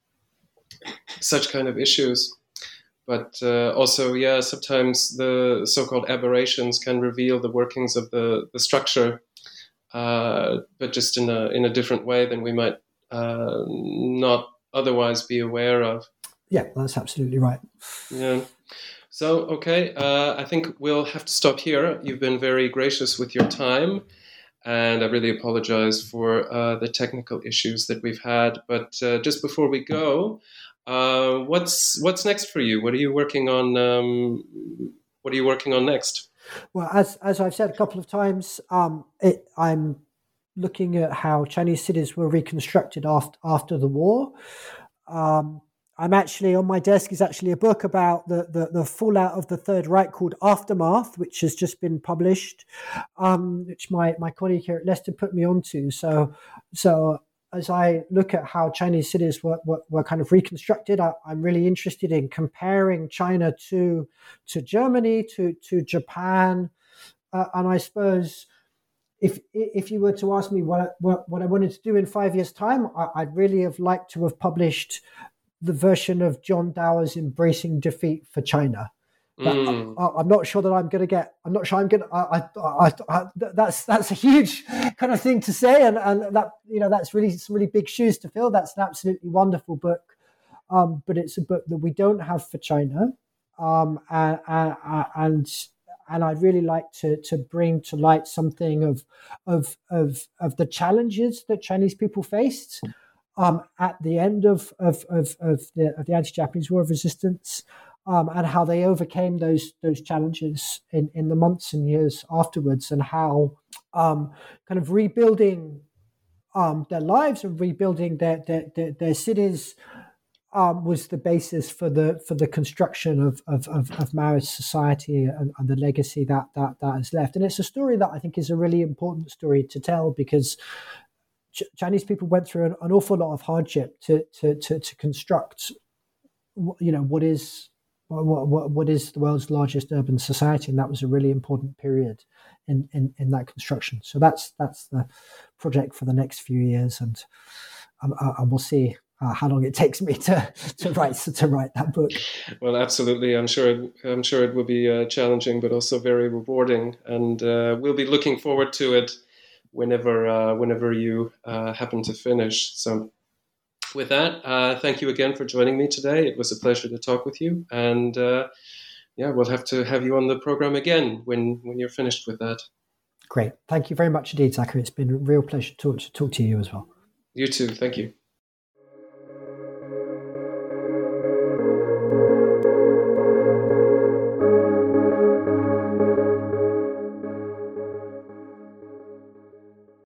such kind of issues. But uh, also, yeah, sometimes the so-called aberrations can reveal the workings of the the structure, uh, but just in a in a different way than we might not otherwise be aware of. Yeah, that's absolutely right. Yeah. So, okay, uh, I think we'll have to stop here. You've been very gracious with your time, and I really apologize for uh, the technical issues that we've had. But uh, just before we go, uh, what's what's next for you? What are you working on? Um, what are you working on next? Well, as as I've said a couple of times, um, it, I'm looking at how Chinese cities were reconstructed after after the war. Um, I'm actually on my desk is actually a book about the, the, the, fallout of the Third Reich called Aftermath, which has just been published, um, which my, my colleague here at Leicester put me onto. So, so as I look at how Chinese cities were, were, were kind of reconstructed, I, am really interested in comparing China to to Germany, to to Japan, uh, and I suppose if if you were to ask me what, what, what I wanted to do in five years' time, I, would really have liked to have published the version of John Dower's embracing defeat for China. Mm. I, am not sure that I'm going to get. I'm not sure I'm going to. I, I, I, that's that's a huge kind of thing to say, and and that you know that's really some really big shoes to fill. That's an absolutely wonderful book, um, but it's a book that we don't have for China, um, and, and and I'd really like to to bring to light something of of of of the challenges that Chinese people faced um, at the end of, of, of, of the, the anti-Japanese War of Resistance um, and how they overcame those those challenges in, in the months and years afterwards and how um, kind of rebuilding um, their lives and rebuilding their, their, their, their cities um, was the basis for the for the construction of of, of, of Maoist society and, and, the legacy that, that that has left. And it's a story that I think is a really important story to tell because Ch- Chinese people went through an, an, awful lot of hardship to to to, to construct, you know, what is what, what, what is the world's largest urban society, and that was a really important period in, in, in that construction. So that's that's the project for the next few years, and um, uh, and we'll see uh, how long it takes me to to write to write that book. Well, absolutely. I'm sure it, I'm sure it will be uh, challenging, but also very rewarding, and uh, we'll be looking forward to it whenever uh, whenever you uh, happen to finish. So, with that, uh, thank you again for joining me today. It was a pleasure to talk with you, and uh, yeah, we'll have to have you on the program again when when you're finished with that. Great, thank you very much indeed, Zachary. It's been a real pleasure to talk to, talk to you as well. You too. Thank you.